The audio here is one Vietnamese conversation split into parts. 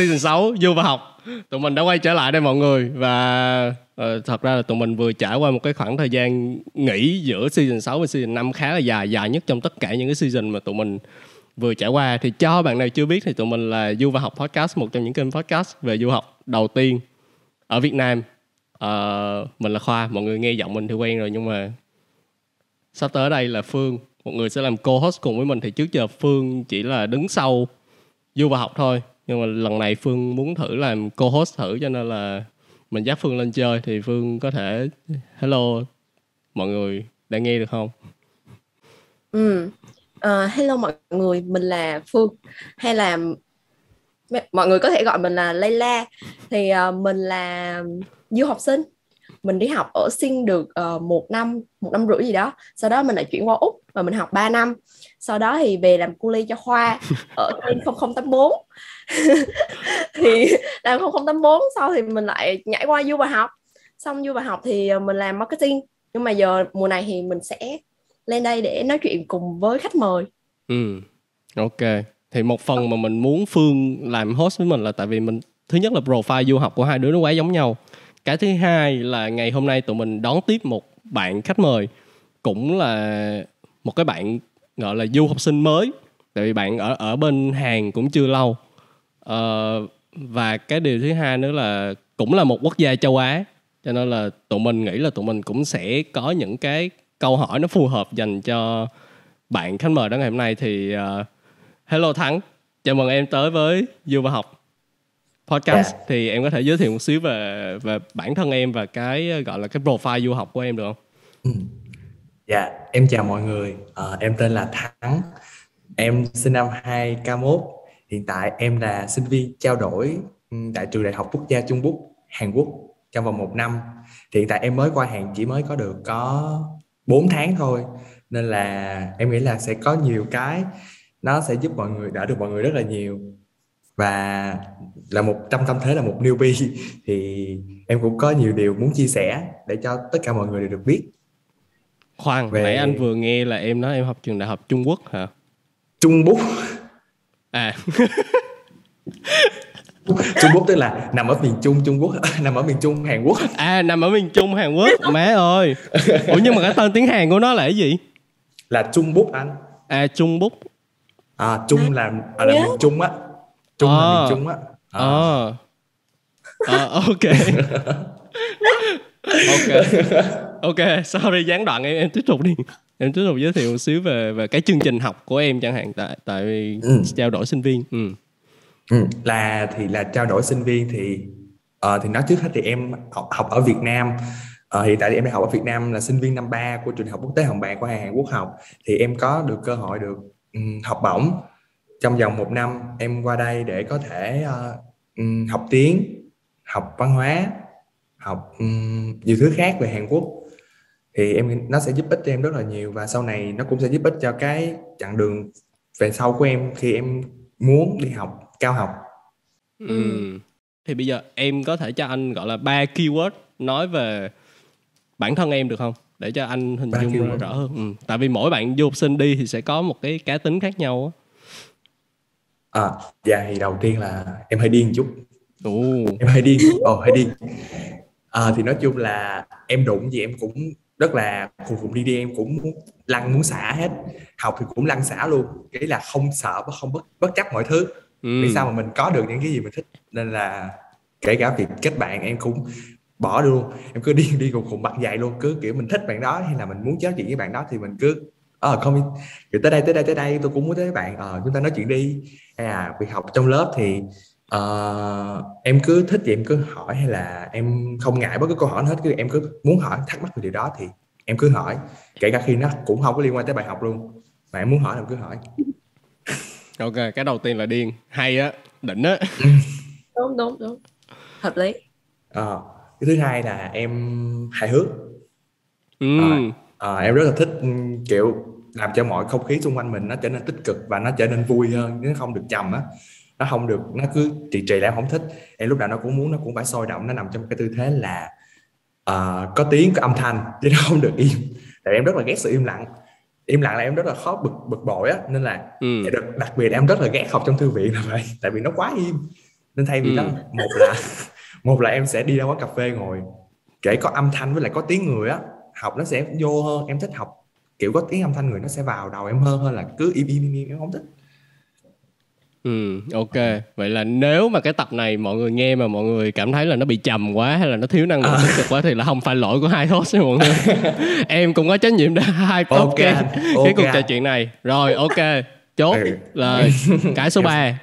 season 6 du và học. Tụi mình đã quay trở lại đây mọi người và uh, thật ra là tụi mình vừa trải qua một cái khoảng thời gian nghỉ giữa season 6 và season 5 khá là dài dài nhất trong tất cả những cái season mà tụi mình vừa trải qua. Thì cho bạn nào chưa biết thì tụi mình là du và học podcast một trong những kênh podcast về du học đầu tiên ở Việt Nam. Uh, mình là Khoa mọi người nghe giọng mình thì quen rồi nhưng mà sắp tới đây là Phương một người sẽ làm co-host cùng với mình. Thì trước giờ Phương chỉ là đứng sau du và học thôi nhưng mà lần này Phương muốn thử làm co-host thử cho nên là mình dắt Phương lên chơi. Thì Phương có thể hello mọi người đã nghe được không? Ừ. Uh, hello mọi người, mình là Phương. Hay là mọi người có thể gọi mình là Layla. Thì uh, mình là du học sinh. Mình đi học ở sinh được uh, một năm một năm rưỡi gì đó. Sau đó mình lại chuyển qua úc và mình học 3 năm. Sau đó thì về làm cu ly cho khoa ở 0084 thì làm 0084 sau thì mình lại nhảy qua du bài học. Xong du bài học thì ờ, mình làm marketing. Nhưng mà giờ mùa này thì mình sẽ lên đây để nói chuyện cùng với khách mời. Ừ ok. Thì một phần mà mình muốn phương làm host với mình là tại vì mình, thứ nhất là profile du học của hai đứa nó quá giống nhau. Cái thứ hai là ngày hôm nay tụi mình đón tiếp một bạn khách mời, cũng là một cái bạn gọi là du học sinh mới. Tại vì bạn ở ở bên Hàn cũng chưa lâu uh, và cái điều thứ hai nữa là cũng là một quốc gia châu Á cho nên là tụi mình nghĩ là tụi mình cũng sẽ có những cái câu hỏi nó phù hợp dành cho bạn khách mời đó ngày hôm nay thì uh, hello Thắng chào mừng em tới với Du và học podcast yeah. thì em có thể giới thiệu một xíu về về bản thân em và cái gọi là cái profile du học của em được không? Ừ. Dạ, em chào mọi người. À, em tên là Thắng. Em sinh năm 2001. Hiện tại em là sinh viên trao đổi tại trường Đại học Quốc gia Trung Quốc, Hàn Quốc trong vòng một năm. Thì hiện tại em mới qua Hàn chỉ mới có được có 4 tháng thôi. Nên là em nghĩ là sẽ có nhiều cái nó sẽ giúp mọi người đỡ được mọi người rất là nhiều và là một trong tâm thế là một newbie thì em cũng có nhiều điều muốn chia sẻ để cho tất cả mọi người đều được biết khoan về... nãy anh vừa nghe là em nói em học trường đại học Trung Quốc hả Trung Quốc à. Trung Quốc tức là nằm ở miền Trung Trung Quốc nằm ở miền Trung Hàn Quốc. À nằm ở miền Trung Hàn Quốc. Má ơi. Ủa nhưng mà cái tên tiếng Hàn của nó là cái gì? Là Trung Quốc anh. À Trung Quốc à Trung là à, là miền Trung á. Trung à. là miền Trung á. À. À. à ok. Ok. Ok sorry gián đoạn em em tiếp tục đi em tiếp tục giới thiệu một xíu về về cái chương trình học của em chẳng hạn tại tại vì ừ. trao đổi sinh viên. Ừ. Ừ, là thì là trao đổi sinh viên thì uh, thì nói trước hết thì em học học ở Việt Nam. Uh, hiện tại thì em đang học ở Việt Nam là sinh viên năm 3 của trường học quốc tế Hồng Bàng của Hàn Quốc học. Thì em có được cơ hội được um, học bổng. Trong vòng một năm em qua đây để có thể uh, học tiếng học văn hóa học um, nhiều thứ khác về Hàn Quốc thì em nó sẽ giúp ích cho em rất là nhiều và sau này nó cũng sẽ giúp ích cho cái chặng đường về sau của em khi em muốn đi học cao học ừ. thì bây giờ em có thể cho anh gọi là ba keyword nói về bản thân em được không để cho anh hình dung rõ hơn ừ. tại vì mỗi bạn du học sinh đi thì sẽ có một cái cá tính khác nhau À, dạ thì đầu tiên là em hơi điên chút. Ồ. Em hơi điên, ồ hơi điên. À, thì nói chung là em đụng gì em cũng rất là cùng cùng đi đi em cũng muốn lăn muốn xả hết. Học thì cũng lăn xả luôn. Cái là không sợ và không bất bất chấp mọi thứ. Ừ. vì sao mà mình có được những cái gì mình thích? Nên là kể cả việc kết bạn em cũng bỏ luôn. Em cứ đi đi cùng cùng bạn dạy luôn. Cứ kiểu mình thích bạn đó hay là mình muốn nói chuyện với bạn đó thì mình cứ ờ à, không kiểu tới đây tới đây tới đây tôi cũng muốn tới bạn. Ờ à, chúng ta nói chuyện đi. Hay là việc học trong lớp thì uh, em cứ thích thì em cứ hỏi hay là em không ngại bất cứ câu hỏi hết cứ em cứ muốn hỏi thắc mắc về điều đó thì em cứ hỏi. Kể cả khi nó cũng không có liên quan tới bài học luôn. Mà em muốn hỏi thì em cứ hỏi. Ok cái đầu tiên là điên. Hay á đỉnh á. Đúng đúng đúng. Hợp lý. À, cái thứ hai là em hài hước. Ừ. à, à, em rất là thích kiểu làm cho mọi không khí xung quanh mình nó trở nên tích cực và nó trở nên vui hơn nó không được trầm á nó không được nó cứ trì trì lại em không thích. Em lúc nào nó cũng muốn nó cũng phải sôi động nó nằm trong cái tư thế là uh, có tiếng có âm thanh chứ nó không được im. Tại em rất là ghét sự im lặng. Im lặng là em rất là khó bực bực bội á nên là ừ. đặc, đặc biệt em rất là ghét học trong thư viện là vậy tại vì nó quá im. Nên thay vì Ừ. đó một là một là em sẽ đi ra quán cà phê ngồi kể có âm thanh với lại có tiếng người á học nó sẽ vô hơn. Em thích học kiểu có tiếng âm thanh người nó sẽ vào đầu em hơn hơn là cứ im im im, im em không thích Ừ, ok. Vậy là nếu mà cái tập này mọi người nghe mà mọi người cảm thấy là nó bị trầm quá hay là nó thiếu năng lượng tích cực quá thì là không phải lỗi của hai host nha mọi người. em cũng có trách nhiệm để hai Ok tốt cái, anh, cái cuộc trò chuyện này. Rồi, ok. Chốt Ừ. là cái số 3.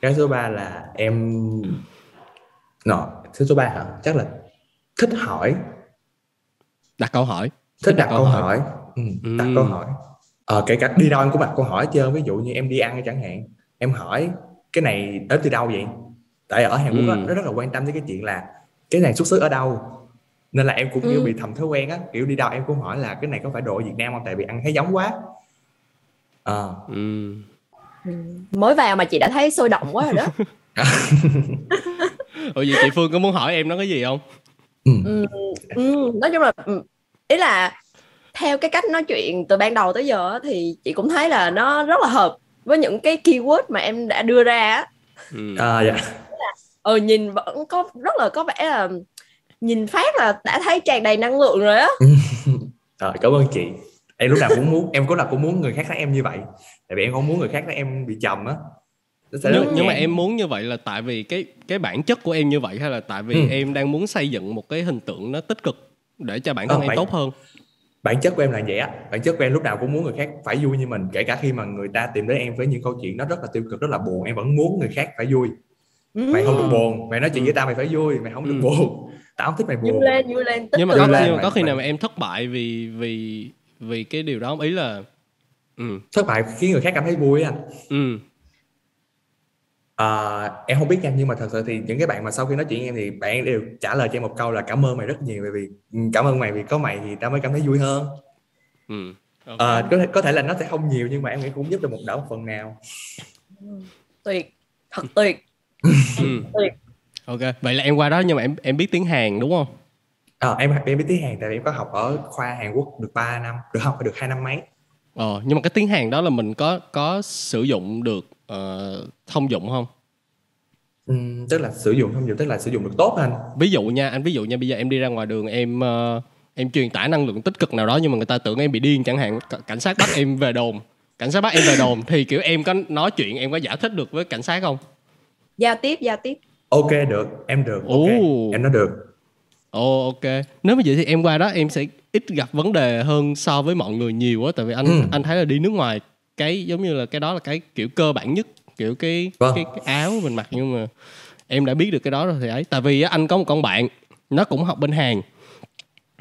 cái số 3 là em nọ cái số 3 hả chắc là thích hỏi Đặt câu hỏi. thích đặt câu hỏi ừ, đặt Ừ. câu hỏi ờ, kể cả đi đâu em cũng đặt câu hỏi trơn ví dụ như em đi ăn chẳng hạn em hỏi cái này đến từ đâu vậy tại ở Hàn Quốc Ừ. á, nó rất là quan tâm tới cái chuyện là cái này xuất xứ ở đâu nên là em cũng Ừ. như bị thầm thói quen á kiểu đi đâu em cũng hỏi là cái này có phải đồ ở Việt Nam không tại vì ăn thấy giống quá Ờ. Ừ. Ừ. mới vào mà chị đã thấy sôi động quá rồi đó Ủa vậy chị Phương có muốn hỏi em nó cái gì không? ừ, ừ, nói chung là ừ, ý là theo cái cách nói chuyện từ ban đầu tới giờ á, thì chị cũng thấy là nó rất là hợp với những cái keyword mà em đã đưa ra á. Ừ. à, dạ. Ừ nhìn vẫn có rất là có vẻ là nhìn phát là đã thấy tràn đầy năng lượng rồi á. Rồi, cảm ơn chị. Em lúc nào cũng muốn em lúc nào cũng muốn người khác thấy em như vậy. Tại vì em không muốn người khác thấy em bị trầm á. Nhưng, nhưng mà em muốn như vậy là tại vì cái cái bản chất của em như vậy hay là tại vì Ừ. em đang muốn xây dựng một cái hình tượng nó tích cực để cho bản thân Ờ, em bản- tốt hơn bản chất của em là vậy á. Bản chất của em lúc nào cũng muốn người khác phải vui như mình kể cả khi mà người ta tìm đến em với những câu chuyện nó rất là tiêu cực rất là buồn em vẫn muốn người khác phải vui. Mày không được buồn mày nói chuyện với tao mày phải vui mày không được Ừ. buồn. Tao không thích mày vui buồn lên vui lên tích nhưng mà có, lai nhưng mà có khi nào mà em thất bại vì vì vì cái điều đó ý là ừ thất bại khiến người khác cảm thấy vui á. Anh ừ Ờ, em không biết nha nhưng mà thật sự thì những cái bạn mà sau khi nói chuyện em thì bạn đều trả lời cho em một câu là cảm ơn mày rất nhiều bởi vì ừ, cảm ơn mày vì có mày thì tao mới cảm thấy vui hơn ừ. Ờ, có thể có thể là nó sẽ không nhiều nhưng mà em nghĩ cũng giúp được một đỡ một phần nào tuyệt thật tuyệt ừ. tuyệt. ok vậy là em qua đó nhưng mà em em biết tiếng Hàn đúng không Ờ, em em biết tiếng Hàn tại vì em có học ở khoa Hàn Quốc được 3 năm được phải được hai năm mấy ờ nhưng mà cái tiếng Hàn đó là mình có có sử dụng được ờ, thông dụng không? Ừm, tức là sử dụng không dùng tức là sử dụng được tốt anh. Ví dụ nha anh ví dụ nha bây giờ em đi ra ngoài đường em ờ, em truyền tải năng lượng tích cực nào đó nhưng mà người ta tưởng em bị điên chẳng hạn cảnh sát bắt em về đồn. Cảnh sát bắt em về đồn thì kiểu em có nói chuyện em có giải thích được với cảnh sát không? Giao tiếp giao tiếp. Ok được. Em được ok. Ồ. em nói được. Ồ ok. Nếu mà vậy thì em qua đó em sẽ ít gặp vấn đề hơn so với mọi người nhiều á tại vì anh Ừ. anh thấy là đi nước ngoài cái giống như là cái đó là cái kiểu cơ bản nhất kiểu cái Vâng. cái, cái áo mình mặc nhưng mà em đã biết được cái đó rồi thì ấy. Tại vì á, anh có một con bạn nó cũng học bên Hàn.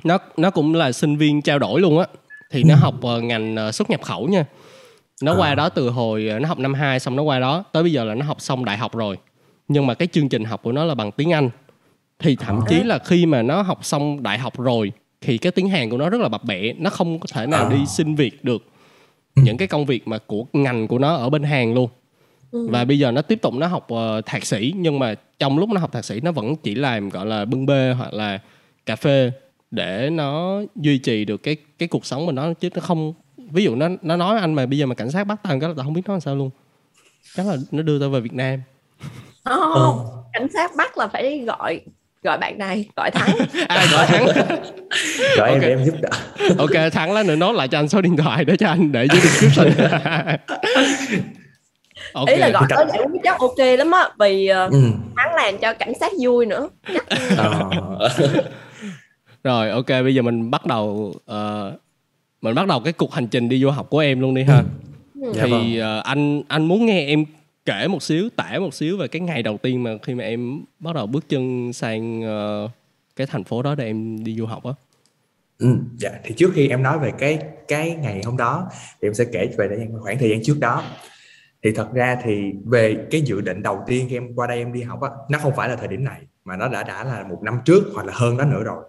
Nó nó cũng là sinh viên trao đổi luôn á. Thì nó học ờ, ngành ờ, xuất nhập khẩu nha. Nó À. qua đó từ hồi ờ, nó học năm 2 xong nó qua đó. Tới bây giờ là nó học xong đại học rồi. Nhưng mà cái chương trình học của nó là bằng tiếng Anh. Thì thậm À. chí là khi mà nó học xong đại học rồi thì cái tiếng Hàn của nó rất là bập bẹ. Nó không có thể nào À. đi xin việc được những cái công việc mà của ngành của nó ở bên Hàn luôn Ừ. và bây giờ nó tiếp tục nó học ờ, thạc sĩ nhưng mà trong lúc nó học thạc sĩ nó vẫn chỉ làm gọi là bưng bê hoặc là cà phê để nó duy trì được cái cái cuộc sống của nó chứ nó không ví dụ nó nó nói anh mà bây giờ mà cảnh sát bắt tao cái là tao không biết nói làm sao luôn chắc là nó đưa tao về Việt Nam không, không. cảnh sát bắt là phải gọi gọi bạn này gọi thắng. À gọi thắng? Rồi em để em giúp đỡ. Ok thắng lá nữa nốt lại cho anh số điện thoại để cho anh để dưới description. Ok. Ý là gọi tới giải quyết chắc ok lắm á. Vì uh, ừ. thắng làm cho cảnh sát vui nữa. Ờ. rồi ok bây giờ mình bắt đầu ờ, mình bắt đầu cái cuộc hành trình đi du học của em luôn đi ha. Ừ. Dạ thì ờ, anh anh muốn nghe em kể một xíu tả một xíu về cái ngày đầu tiên mà khi mà em bắt đầu bước chân sang ờ, cái thành phố đó để em đi du học á. Ừ, dạ thì trước khi em nói về cái cái ngày hôm đó thì em sẽ kể về khoảng thời gian trước đó. Thì thật ra thì về cái dự định đầu tiên khi em qua đây em đi học á nó không phải là thời điểm này mà nó đã đã là một năm trước hoặc là hơn đó nữa rồi.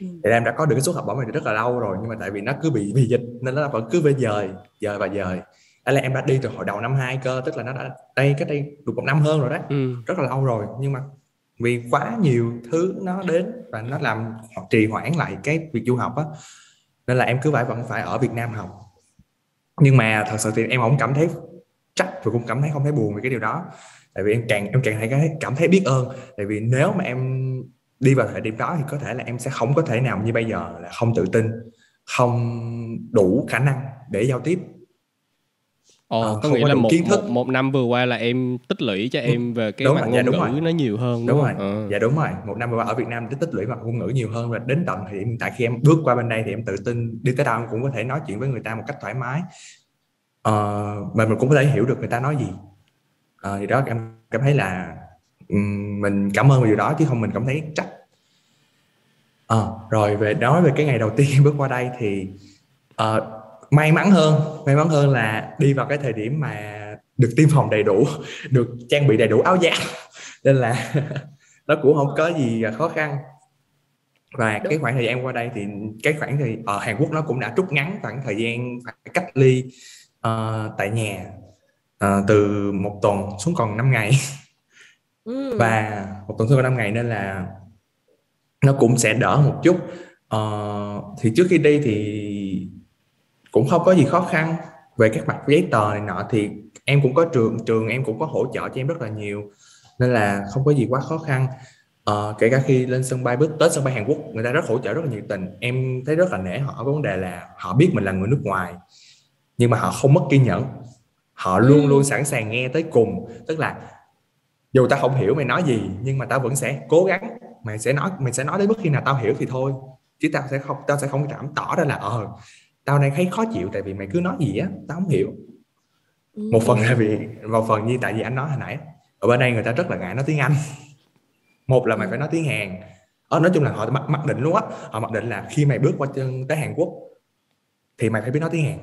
Ừ. thì em đã có được cái suất học bổng này rất là lâu rồi nhưng mà tại vì nó cứ bị bị dịch nên nó vẫn cứ phải dời dời và dời đó là em đã đi từ hồi đầu năm 2 cơ tức là nó đã đây cách đây được một năm hơn rồi đó ừ. rất là lâu rồi nhưng mà vì quá nhiều thứ nó đến và nó làm trì hoãn lại cái việc du học á nên là em cứ phải vẫn phải ở Việt Nam học. Nhưng mà thật sự thì em không cảm thấy trách và cũng cảm thấy không thấy buồn về cái điều đó. Tại vì em càng em càng thấy cảm thấy biết ơn. Tại vì nếu mà em đi vào thời điểm đó thì có thể là em sẽ không có thể nào như bây giờ là không tự tin không đủ khả năng để giao tiếp Ồ, ờ, có nghĩa là một, kiến thức. một một năm vừa qua là em tích lũy cho em về cái đúng mặt rồi, dạ, ngôn dạ, ngữ rồi. nó nhiều hơn đúng, đúng rồi à. dạ đúng rồi một năm vừa qua ở Việt Nam tích lũy mặt ngôn ngữ nhiều hơn và đến tận thì hiện tại khi em bước qua bên đây thì em tự tin đi tới đâu em cũng có thể nói chuyện với người ta một cách thoải mái uh, mà mình cũng có thể hiểu được người ta nói gì uh, thì đó em cảm thấy là mình cảm ơn điều đó chứ không mình cảm thấy trách à, rồi về nói về cái ngày đầu tiên bước qua đây thì uh, may mắn hơn may mắn hơn là đi vào cái thời điểm mà được tiêm phòng đầy đủ được trang bị đầy đủ áo giáp nên là nó cũng không có gì khó khăn và Đúng. cái khoảng thời gian qua đây thì cái khoảng thì ở Hàn Quốc nó cũng đã rút ngắn khoảng thời gian phải cách ly uh, tại nhà uh, từ một tuần xuống còn 5 ngày ừ. và một tuần xuống còn 5 ngày nên là nó cũng sẽ đỡ một chút uh, thì trước khi đi thì cũng không có gì khó khăn. Về các mặt giấy tờ này nọ thì em cũng có trường trường em cũng có hỗ trợ cho em rất là nhiều nên là không có gì quá khó khăn. Uh, kể cả khi lên sân bay bước tới sân bay Hàn Quốc người ta rất hỗ trợ rất là nhiệt tình. Em thấy rất là nể họ có vấn đề là họ biết mình là người nước ngoài nhưng mà họ không mất kiên nhẫn. Họ luôn ừ. luôn sẵn sàng nghe tới cùng. Tức là dù tao không hiểu mày nói gì nhưng mà tao vẫn sẽ cố gắng. Mày sẽ nói mày sẽ nói đến mức khi nào tao hiểu thì thôi. Chứ tao sẽ không tao sẽ không cảm tỏ ra là ờ tao đang thấy khó chịu tại vì mày cứ nói gì á tao không hiểu. Ừ. một phần là vì một phần như tại vì anh nói hồi nãy ở bên đây người ta rất là ngại nói tiếng anh. Một là mày ừ. phải nói tiếng hàn. Ờ, nói chung là họ mặc, mặc định luôn á. Họ mặc định là khi mày bước qua chân tới hàn quốc thì mày phải biết nói tiếng hàn.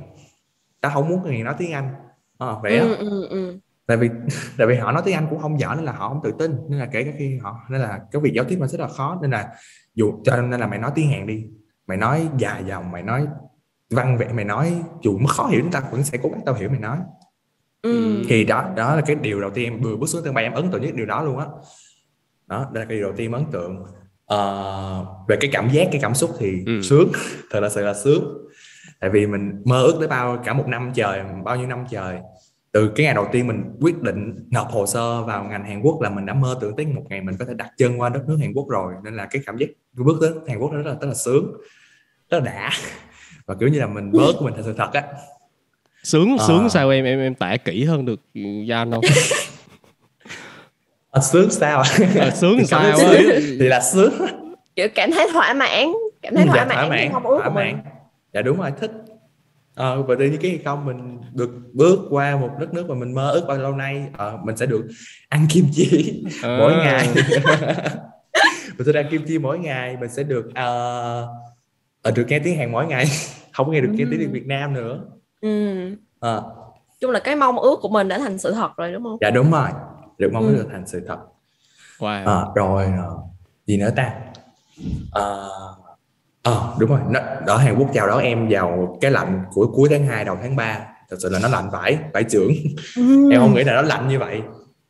Tao không muốn người nói tiếng anh. Ờ, vậy á. Ừ, tại vì tại vì họ nói tiếng anh cũng không giỏi nên là họ không tự tin. Nên là kể cả khi họ nên là cái việc giao tiếp nó rất là khó. Nên là dù cho nên là mày nói tiếng hàn đi. Mày nói dài dòng mày nói văn vẽ mày nói dù mất khó hiểu chúng ta vẫn sẽ cố gắng tao hiểu mày nói. Ừ. thì đó đó là cái điều đầu tiên em vừa bước xuống sân bay em ấn tượng nhất điều đó luôn á. Đó. đó đây là cái điều đầu tiên ấn tượng. Uh, về cái cảm giác cái cảm xúc thì ừ. sướng thật là sự là sướng. Tại vì mình mơ ước tới bao cả một năm trời bao nhiêu năm trời. Từ cái ngày đầu tiên mình quyết định nộp hồ sơ vào ngành Hàn Quốc là mình đã mơ tưởng tới một ngày mình có thể đặt chân qua đất nước Hàn Quốc rồi. Nên là cái cảm giác bước tới Hàn Quốc rất là rất là sướng. Rất là đã và kiểu như là mình bớt của mình thật sự thật á. Sướng à. sướng sao em em em tả kỹ hơn được Gian không? À, sướng sao? À, sướng thì sao á? thì là sướng. Kiểu cảm thấy thỏa mãn cảm thấy thỏa dạ, mãn, thỏa mãn, thỏa mãn. dạ đúng rồi thích. Ờ, và tự nhiên cái không mình được bước qua một đất nước mà mình mơ ước bao lâu nay ờ, mình sẽ được ăn kim chi à. mỗi ngày. Mình sẽ được ăn kim chi mỗi ngày mình sẽ được uh, được nghe tiếng Hàn mỗi ngày không nghe được nghe tiếng Việt Nam nữa ừ. à. chung là cái mong ước của mình đã thành sự thật rồi đúng không dạ đúng rồi được mong ước ừ. được thành sự thật wow. à, rồi gì nữa ta à, ờ à, đúng rồi nó, ở Hàn Quốc chào đón em vào cái lạnh của cuối tháng 2 đầu tháng 3 thật sự là nó lạnh vải vải trưởng ừ. em không nghĩ là nó lạnh như vậy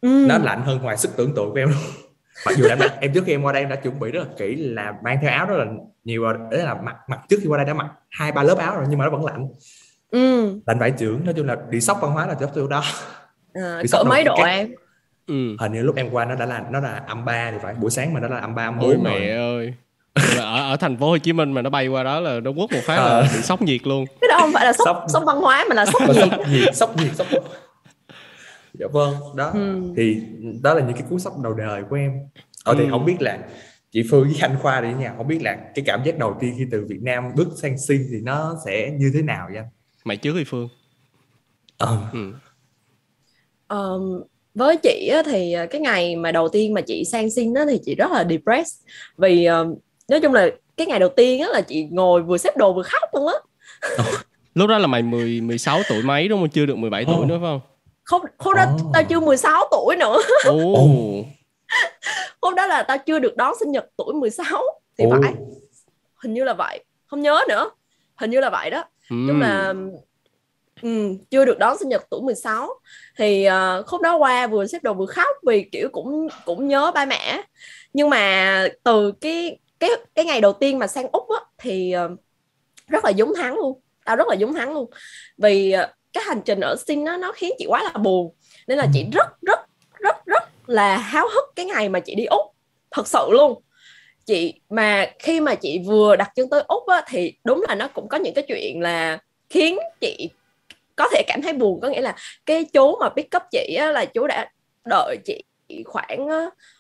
ừ. nó lạnh hơn ngoài sức tưởng tượng của em luôn mặc dù em đã, em trước khi em qua đây em đã chuẩn bị rất là kỹ là mang theo áo rất là nhiều rồi. Đấy là mặc mặc trước khi qua đây đã mặc hai ba lớp áo rồi nhưng mà nó vẫn lạnh. Ừ. lạnh vải trưởng nói chung là bị sốc văn hóa là chấp từ đó. À, cỡ mấy độ em? Ừ. hình như lúc em qua nó đã là nó là âm ba thì phải buổi sáng mà nó là âm ba âm bốn mẹ ơi. Ở ở thành phố Hồ Chí Minh mà nó bay qua đó là nó quất một phát là ờ. bị sốc nhiệt luôn. Cái đó không phải là sốc sốc, sốc văn hóa mà là sốc nhiệt sốc nhiệt. sốc nhiệt sốc dạ vâng đó ừ. thì đó là những cái cú sốc đầu đời của em ở ừ. thì không biết là chị Phương với anh Khoa đi nhà không biết là cái cảm giác đầu tiên khi từ Việt Nam bước sang Sinh thì nó sẽ như thế nào vậy mày trước đi Phương ờ. ừ. um, với chị thì cái ngày mà đầu tiên mà chị sang Sinh đó thì chị rất là depressed vì nói chung là cái ngày đầu tiên á là chị ngồi vừa xếp đồ vừa khóc luôn á lúc đó là mày 10 16 tuổi mấy đúng không chưa được 17 tuổi oh. nữa phải không không hôm đó oh. tao chưa 16 tuổi nữa. Oh. hôm đó là tao chưa được đón sinh nhật tuổi 16 thì oh. phải. Hình như là vậy. Không nhớ nữa. Hình như là vậy đó. Mm. nhưng mà ừ, chưa được đón sinh nhật tuổi 16 thì uh, khúc đó qua vừa xếp đồ vừa khóc vì kiểu cũng cũng nhớ ba mẹ. Nhưng mà từ cái cái cái ngày đầu tiên mà sang úc á, thì uh, rất là giống hắn luôn. Tao rất là giống hắn luôn. Vì uh, cái hành trình ở sinh nó nó khiến chị quá là buồn. Nên là chị rất rất rất rất là háo hức cái ngày mà chị đi úc. Thật sự luôn. Chị mà khi mà chị vừa đặt chân tới úc á, thì đúng là nó cũng có những cái chuyện là khiến chị có thể cảm thấy buồn. Có nghĩa là cái chú mà pick up chị á, là chú đã đợi chị khoảng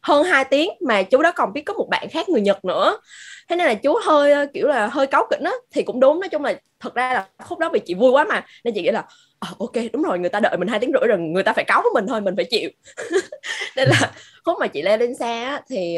hơn 2 tiếng mà chú đó còn biết có một bạn khác người Nhật nữa. Thế nên là chú hơi kiểu là hơi cáu kỉnh á thì cũng đúng. Nói chung là thật ra là khúc đó vì chị vui quá mà. Nên chị nghĩ là à, ok đúng rồi người ta đợi mình hai tiếng rưỡi rồi người ta phải cáu với mình thôi mình phải chịu. Nên là khúc mà chị leo lên xe á, thì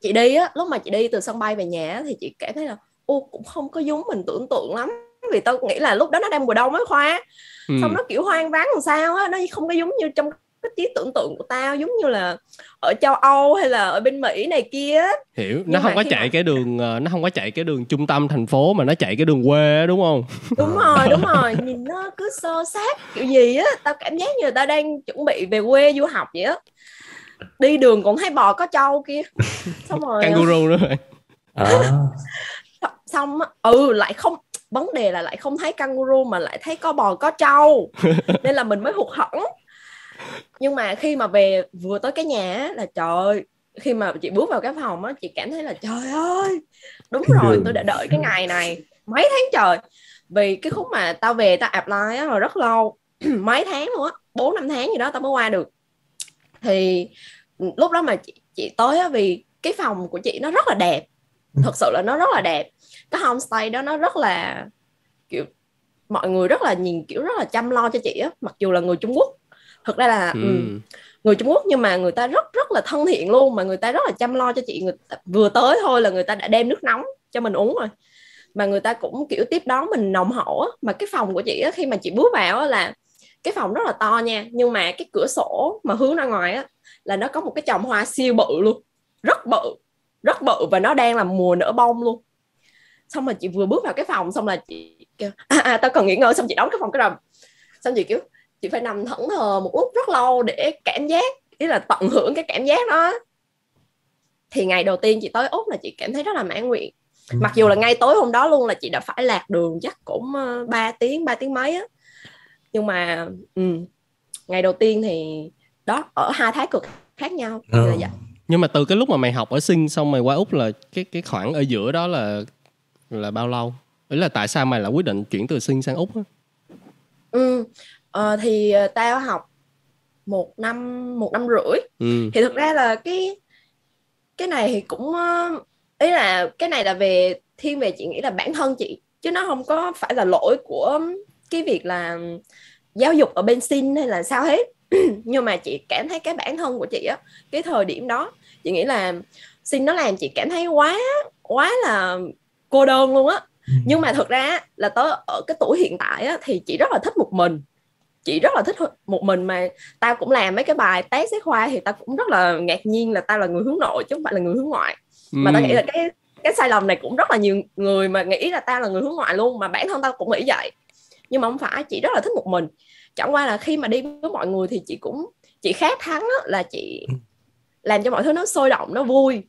chị đi á lúc mà chị đi từ sân bay về nhà thì chị cảm thấy là ô cũng không có giống mình tưởng tượng lắm. Vì tao nghĩ là lúc đó nó đang mùa đông mới khoa. Ừ. xong nó kiểu hoang vắng làm sao á nó không có giống như trong cái trí tưởng tượng của tao giống như là ở châu Âu hay là ở bên Mỹ này kia hiểu nó không có chạy mà... cái đường ờ, nó không có chạy cái đường trung tâm thành phố mà nó chạy cái đường quê đúng không? Đúng rồi đúng rồi nhìn nó cứ sơ sát kiểu gì á tao cảm giác như là tao đang chuẩn bị về quê du học vậy á. Đi đường còn thấy bò có trâu kia xong rồi kangaroo nữa rồi à. xong ừ lại không vấn đề là lại không thấy kangaroo mà lại thấy có bò có trâu. Nên là mình mới hụt hẫng nhưng mà khi mà về vừa tới cái nhà là trời ơi khi mà chị bước vào cái phòng á chị cảm thấy là trời ơi đúng rồi tôi đã đợi cái ngày này mấy tháng trời. Vì cái khúc mà tao về tao apply á rồi rất lâu mấy tháng luôn á bốn năm tháng gì đó tao mới qua được. Thì lúc đó mà chị, chị tới á vì cái phòng của chị nó rất là đẹp ừ. thật sự là nó rất là đẹp. Cái homestay đó nó rất là kiểu mọi người rất là nhìn kiểu rất là chăm lo cho chị á mặc dù là người Trung Quốc thực ra là ừ. Um, người Trung Quốc nhưng mà người ta rất rất là thân thiện luôn mà người ta rất là chăm lo cho chị người ta, vừa tới thôi là người ta đã đem nước nóng cho mình uống rồi. Mà người ta cũng kiểu tiếp đón mình nồng hậu á. Mà cái phòng của chị á khi mà chị bước vào á là cái phòng rất là to nha nhưng mà cái cửa sổ mà hướng ra ngoài á là nó có một cái chồng hoa siêu bự luôn. Rất bự rất bự và nó đang là mùa nở bông luôn. Xong mà chị vừa bước vào cái phòng xong là chị kêu à, à tao cần nghỉ ngơi. Xong chị đóng cái phòng cái rầm. Xong chị kiểu chị phải nằm thẫn thờ một lúc rất lâu để cảm giác ý là tận hưởng cái cảm giác đó. Thì ngày đầu tiên chị tới úc là chị cảm thấy rất là mãn nguyện. Ừ. mặc dù là ngay tối hôm đó luôn là chị đã phải lạc đường chắc cũng 3 ờ, tiếng 3 tiếng mấy á. Nhưng mà um, ngày đầu tiên thì đó ở hai thái cực khác nhau. Ừ. là vậy. Nhưng mà từ cái lúc mà mày học ở sinh xong mày qua úc là cái cái khoảng ở giữa đó là là bao lâu? Ý là tại sao mày lại quyết định chuyển từ sinh sang úc á? Ừ ờ, thì ờ, tao học một năm một năm rưỡi ừ. thì thực ra là cái cái này thì cũng ờ, ý là cái này là về thiên về chị nghĩ là bản thân chị chứ nó không có phải là lỗi của cái việc là giáo dục ở bên xin hay là sao hết nhưng mà chị cảm thấy cái bản thân của chị á cái thời điểm đó chị nghĩ là xin nó làm chị cảm thấy quá quá là cô đơn luôn á ừ. nhưng mà thực ra là tớ ở cái tuổi hiện tại á thì chị rất là thích một mình chị rất là thích một mình mà tao cũng làm mấy cái bài test sách khoa thì tao cũng rất là ngạc nhiên là tao là người hướng nội chứ không phải là người hướng ngoại. Ừ. mà tao nghĩ là cái cái sai lầm này cũng rất là nhiều người mà nghĩ là tao là người hướng ngoại luôn mà bản thân tao cũng nghĩ vậy. Nhưng mà không phải chị rất là thích một mình. Chẳng qua là khi mà đi với mọi người thì chị cũng chị khác thắng là chị ừ. làm cho mọi thứ nó sôi động nó vui.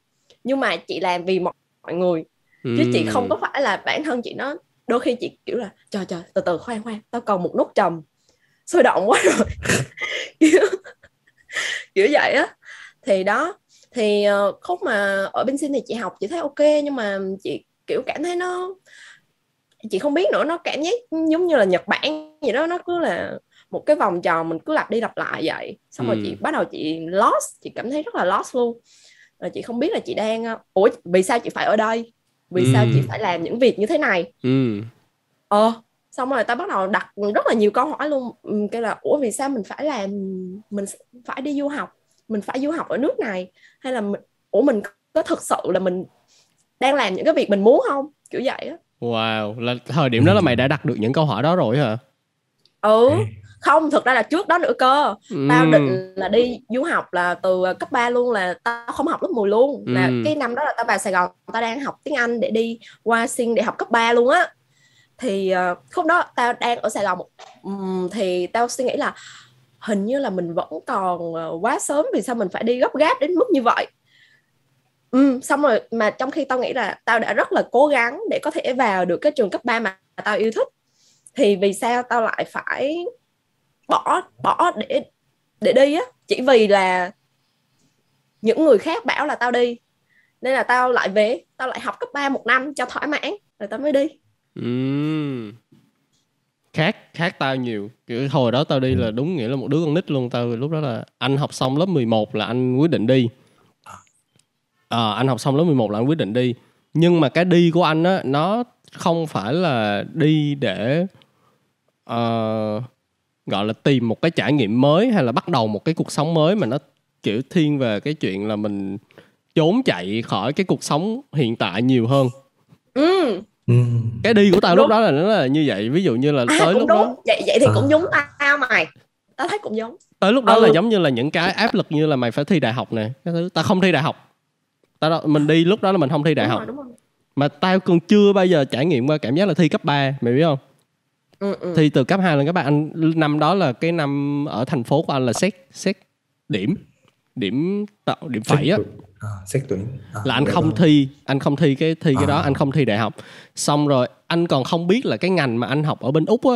Nhưng mà chị làm vì mọi, mọi người. Chứ chị không có phải là bản thân chị nó đôi khi chị kiểu là chờ chờ từ từ khoan khoan tao còn một nút trầm sôi động quá rồi kiểu kiểu vậy á thì đó thì uh, khúc mà ở bên sinh thì chị học chị thấy ok nhưng mà chị kiểu cảm thấy nó chị không biết nữa nó cảm giác giống như là Nhật Bản gì đó nó cứ là một cái vòng tròn mình cứ lặp đi lặp lại vậy xong ừ. rồi chị bắt đầu chị lost chị cảm thấy rất là lost luôn rồi chị không biết là chị đang ờ, ủa vì sao chị phải ở đây vì ừ. sao chị phải làm những việc như thế này ừ. ờ xong rồi ta bắt đầu đặt rất là nhiều câu hỏi luôn. Cái là ủa vì sao mình phải làm mình phải đi du học mình phải du học ở nước này? Hay là mình, ủa mình có thực sự là mình đang làm những cái việc mình muốn không? Kiểu vậy á. Wow là thời điểm đó là mày đã đặt được những câu hỏi đó rồi hả? Ừ không thực ra là trước đó nữa cơ. Ừ. tao định là đi du học là từ cấp 3 luôn là tao không học lớp 10 luôn. Ừ. là cái năm đó là tao vào Sài Gòn tao đang học tiếng Anh để đi qua xin để học cấp 3 luôn á thì uh, khúc đó tao đang ở Sài Gòn. Um, thì tao suy nghĩ là hình như là mình vẫn còn uh, quá sớm vì sao mình phải đi gấp gáp đến mức như vậy? Ừ, xong rồi mà trong khi tao nghĩ là tao đã rất là cố gắng để có thể vào được cái trường cấp 3 mà tao yêu thích thì vì sao tao lại phải bỏ bỏ để để đi á? Chỉ vì là những người khác bảo là tao đi nên là tao lại về tao lại học cấp 3 một năm cho thỏa mãn rồi tao mới đi. Ừm. khác khác tao nhiều. Kiểu hồi đó tao đi là đúng nghĩa là một đứa con nít luôn tao. Lúc đó là anh học xong lớp 11 là anh quyết định đi. À, anh học xong lớp 11 là anh quyết định đi. Nhưng mà cái đi của anh á nó không phải là đi để uh, gọi là tìm một cái trải nghiệm mới hay là bắt đầu một cái cuộc sống mới mà nó kiểu thiên về cái chuyện là mình trốn chạy khỏi cái cuộc sống hiện tại nhiều hơn. Ừ Ừ. cái đi của tao Đúng. lúc đó là nó là như vậy ví dụ như là à, tới lúc đúng đó vậy vậy thì À. cũng giống tao mày tao thấy cũng giống tới lúc đó Ừ. là giống như là những cái áp lực như là mày phải thi đại học nè cái thứ tao không thi đại học tao đó, mình đi lúc đó là mình không thi đại đúng học rồi, đúng rồi. mà tao còn chưa bao giờ trải nghiệm qua cảm giác là thi cấp 3 mày biết không Ừ, ừ. thi từ cấp 2 lên cấp 3 anh năm đó là cái năm ở thành phố của anh là xét xét điểm điểm tạo điểm phẩy á. À, xét tuyển à, là anh không đó. thi anh không thi cái thi cái đó À. anh không thi đại học xong rồi anh còn không biết là cái ngành mà anh học ở bên úc á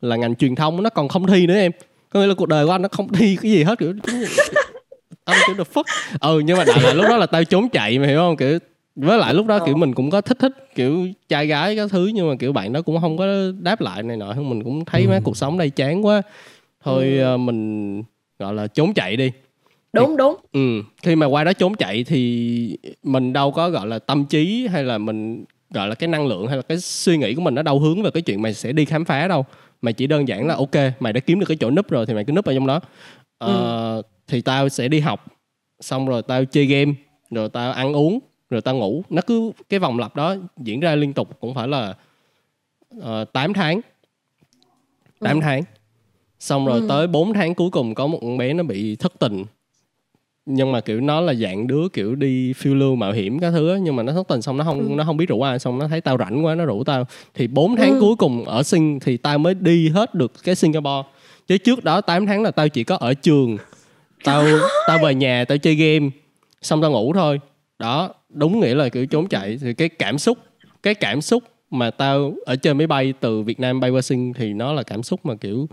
là ngành truyền thông nó còn không thi nữa em có nghĩa là cuộc đời của anh nó không thi cái gì hết kiểu anh kiểu the fuck ừ nhưng mà đại loại lúc đó là tao trốn chạy mà hiểu không kiểu với lại lúc đó kiểu Ờ. mình cũng có thích thích kiểu trai gái các thứ nhưng mà kiểu bạn đó cũng không có đáp lại này nọ mình cũng thấy Ừ. mấy cuộc sống đây chán quá thôi Ừ. ờ, mình gọi là trốn chạy đi đúng đúng Ừ, khi mà qua đó trốn chạy thì mình đâu có gọi là tâm trí hay là mình gọi là cái năng lượng hay là cái suy nghĩ của mình nó đâu hướng về cái chuyện mày sẽ đi khám phá đâu. Mày chỉ đơn giản là ok, mày đã kiếm được cái chỗ núp rồi thì mày cứ núp ở trong đó. Ờ, thì tao sẽ đi học, xong rồi tao chơi game, rồi tao ăn uống, rồi tao ngủ. Nó cứ cái vòng lặp đó diễn ra liên tục cũng phải là uh, 8 tháng. 8 Ừ. tháng. Xong rồi Ừ. tới 4 tháng cuối cùng có một con bé nó bị thất tình nhưng mà kiểu nó là dạng đứa kiểu đi phiêu lưu mạo hiểm các thứ á nhưng mà nó thất tình xong nó không Ừ. nó không biết rủ ai xong nó thấy tao rảnh quá nó rủ tao. Thì 4 tháng Ừ. cuối cùng ở Sing thì tao mới đi hết được cái Singapore. Chứ trước đó 8 tháng là tao chỉ có ở trường. Tao tao về nhà tao chơi game xong tao ngủ thôi. Đó đúng nghĩa là kiểu trốn chạy. Thì cái cảm xúc cái cảm xúc mà tao ở trên máy bay từ Việt Nam bay qua Sing thì nó là cảm xúc mà kiểu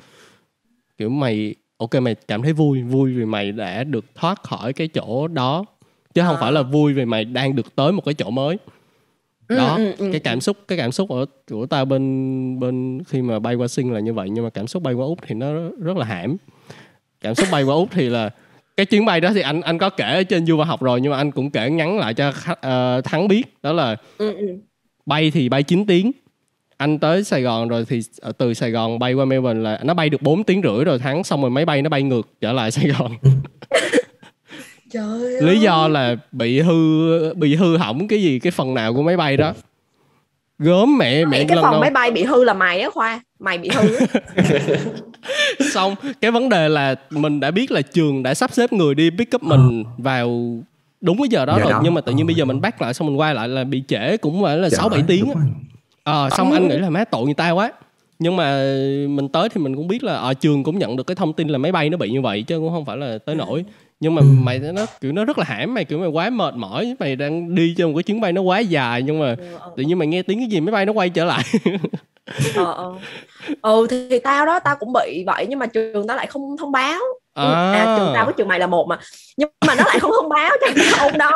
kiểu mày ok mày cảm thấy vui vui vì mày đã được thoát khỏi cái chỗ đó. Chứ không À. phải là vui vì mày đang được tới một cái chỗ mới. Ừ, đó ừ, ừ, cái cảm xúc cái cảm xúc ở của tao bên bên khi mà bay qua sinh là như vậy nhưng mà cảm xúc bay qua úc thì nó rất là hãm. Cảm xúc bay qua úc thì là cái chuyến bay đó thì anh anh có kể ở trên du học rồi nhưng mà anh cũng kể ngắn lại cho khách- ờ, thắng biết. Đó là ừ, ừ. bay thì bay 9 tiếng anh tới Sài Gòn rồi thì ờ, từ Sài Gòn bay qua Melbourne là nó bay được 4 tiếng rưỡi rồi thắng xong rồi máy bay nó bay ngược trở lại Sài Gòn. Trời ơi. lý do là bị hư bị hư hỏng cái gì cái phần nào của máy bay đó. Gớm mẹ mẹ cái lần phòng đâu máy bay bị hư là mày á khoa mày bị hư xong cái vấn đề là mình đã biết là trường đã sắp xếp người đi pick up mình vào đúng cái giờ đó Giờ rồi đó. nhưng mà tự nhiên Ờ. bây giờ mình bắt lại xong mình quay lại là bị trễ cũng phải là sáu bảy ơi, tiếng Ờ, xong anh nghĩ là má tội người ta quá. Nhưng mà mình tới thì mình cũng biết là ở trường cũng nhận được cái thông tin là máy bay nó bị như vậy chứ cũng không phải là tới nổi nhưng mà Ừ. mày nó kiểu nó rất là hãm mày kiểu mày quá mệt mỏi mày đang đi trên một cái chuyến bay nó quá dài nhưng mà tự nhiên mày nghe tiếng cái gì máy bay nó quay trở lại. Ờ ờ. Ừ thì, tao đó tao cũng bị vậy nhưng mà trường tao lại không thông báo. À, à trường tao với trường mày là một mà. Nhưng mà nó lại không thông báo cho cái ông đó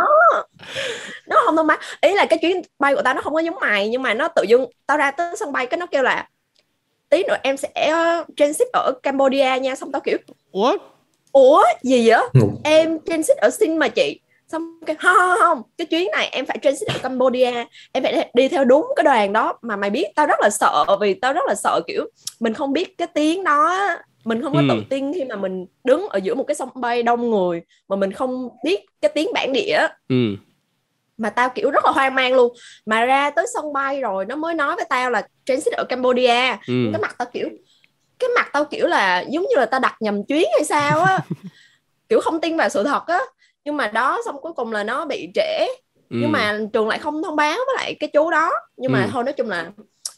không thông báo ý là cái chuyến bay của tao nó không có giống mày nhưng mà nó tự dưng tao ra tới sân bay cái nó kêu là tí nữa em sẽ uh, transit ở Cambodia nha. Xong tao kiểu What? ủa? Gì vậy? Ngủ. em transit ở Sing mà chị. Xong cái không, không không cái chuyến này em phải transit ở Cambodia. Em phải đi theo đúng cái đoàn đó. Mà mày biết tao rất là sợ vì tao rất là sợ kiểu mình không biết cái tiếng đó mình không có Ừ. tự tin khi mà mình đứng ở giữa một cái sân bay đông người mà mình không biết cái tiếng bản địa. Ừ mà tao kiểu rất là hoang mang luôn. Mà ra tới sân bay rồi nó mới nói với tao là transit ở Cambodia. Ừ. Cái mặt tao kiểu cái mặt tao kiểu là giống như là tao đặt nhầm chuyến hay sao á. Kiểu không tin vào sự thật á. Nhưng mà đó xong cuối cùng là nó bị trễ. Ừ. nhưng mà trường lại không thông báo với lại cái chú đó. Nhưng mà Ừ. thôi nói chung là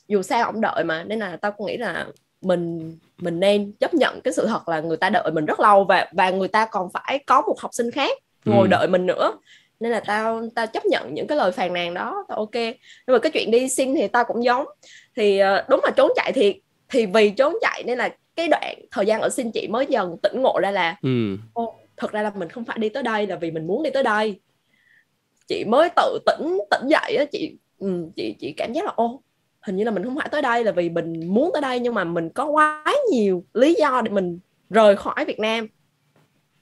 dù sao ổng đợi mà. Nên là tao cũng nghĩ là mình mình nên chấp nhận cái sự thật là người ta đợi mình rất lâu và và người ta còn phải có một học sinh khác ngồi Ừ. đợi mình nữa nên là tao tao chấp nhận những cái lời phàn nàn đó. Tao ok. Nhưng mà cái chuyện đi xin thì tao cũng giống. Thì ờ, đúng là trốn chạy thì thì vì trốn chạy nên là cái đoạn thời gian ở xin chị mới dần tỉnh ngộ ra là ừ. Ô thật ra là mình không phải đi tới đây là vì mình muốn đi tới đây. Chị mới tự tỉnh tỉnh dậy á chị ừ, chị chị cảm giác là ô hình như là mình không phải tới đây là vì mình muốn tới đây nhưng mà mình có quá nhiều lý do để mình rời khỏi Việt Nam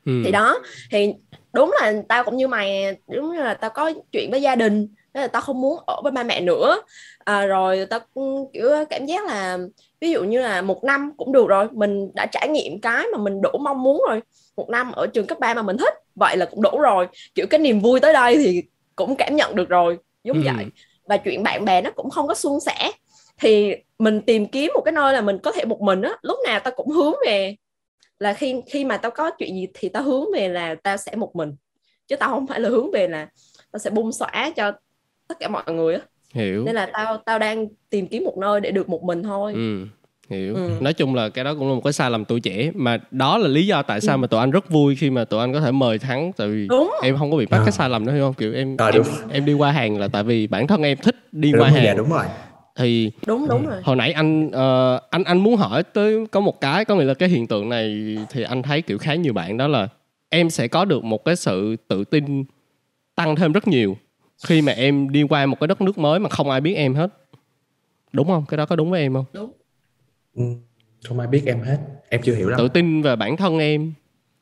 ừ. thì đó thì đúng là tao cũng như mày đúng là tao có chuyện với gia đình nên là tao không muốn ở với ba mẹ nữa. À, rồi tao cũng kiểu cảm giác là ví dụ như là một năm cũng được rồi mình đã trải nghiệm cái mà mình đủ mong muốn rồi. Một năm ở trường cấp 3 mà mình thích vậy là cũng đủ rồi. Kiểu cái niềm vui tới đây thì cũng cảm nhận được rồi giống Ừ. vậy. Và chuyện bạn bè nó cũng không có suôn sẻ. Thì mình tìm kiếm một cái nơi là mình có thể một mình á lúc nào tao cũng hướng về là khi khi mà tao có chuyện gì thì tao hướng về là tao sẽ một mình. Chứ tao không phải là hướng về là tao sẽ bung xõa cho tất cả mọi người á. Hiểu. Nên là tao tao đang tìm kiếm một nơi để được một mình thôi. Ừ hiểu. Ừ. nói chung là cái đó cũng là một cái sai lầm tuổi trẻ mà đó là lý do tại sao Ừ. mà tụi anh rất vui khi mà tụi anh có thể mời thắng tại vì đúng. em không có bị mắc À. cái sai lầm đó hiểu không? Kiểu em À, em, em đi qua hàng là tại vì bản thân em thích đi đúng qua rồi, dạ hàng. đúng rồi thì đúng đúng rồi. hồi nãy anh ờ, anh anh muốn hỏi tới có một cái có nghĩa là cái hiện tượng này thì anh thấy kiểu khá nhiều bạn đó là em sẽ có được một cái sự tự tin tăng thêm rất nhiều khi mà em đi qua một cái đất nước mới mà không ai biết em hết. Đúng không? Cái đó có đúng với em không? Đúng. Ừ. không ai biết em hết. Em chưa hiểu lắm. Tự tin về bản thân em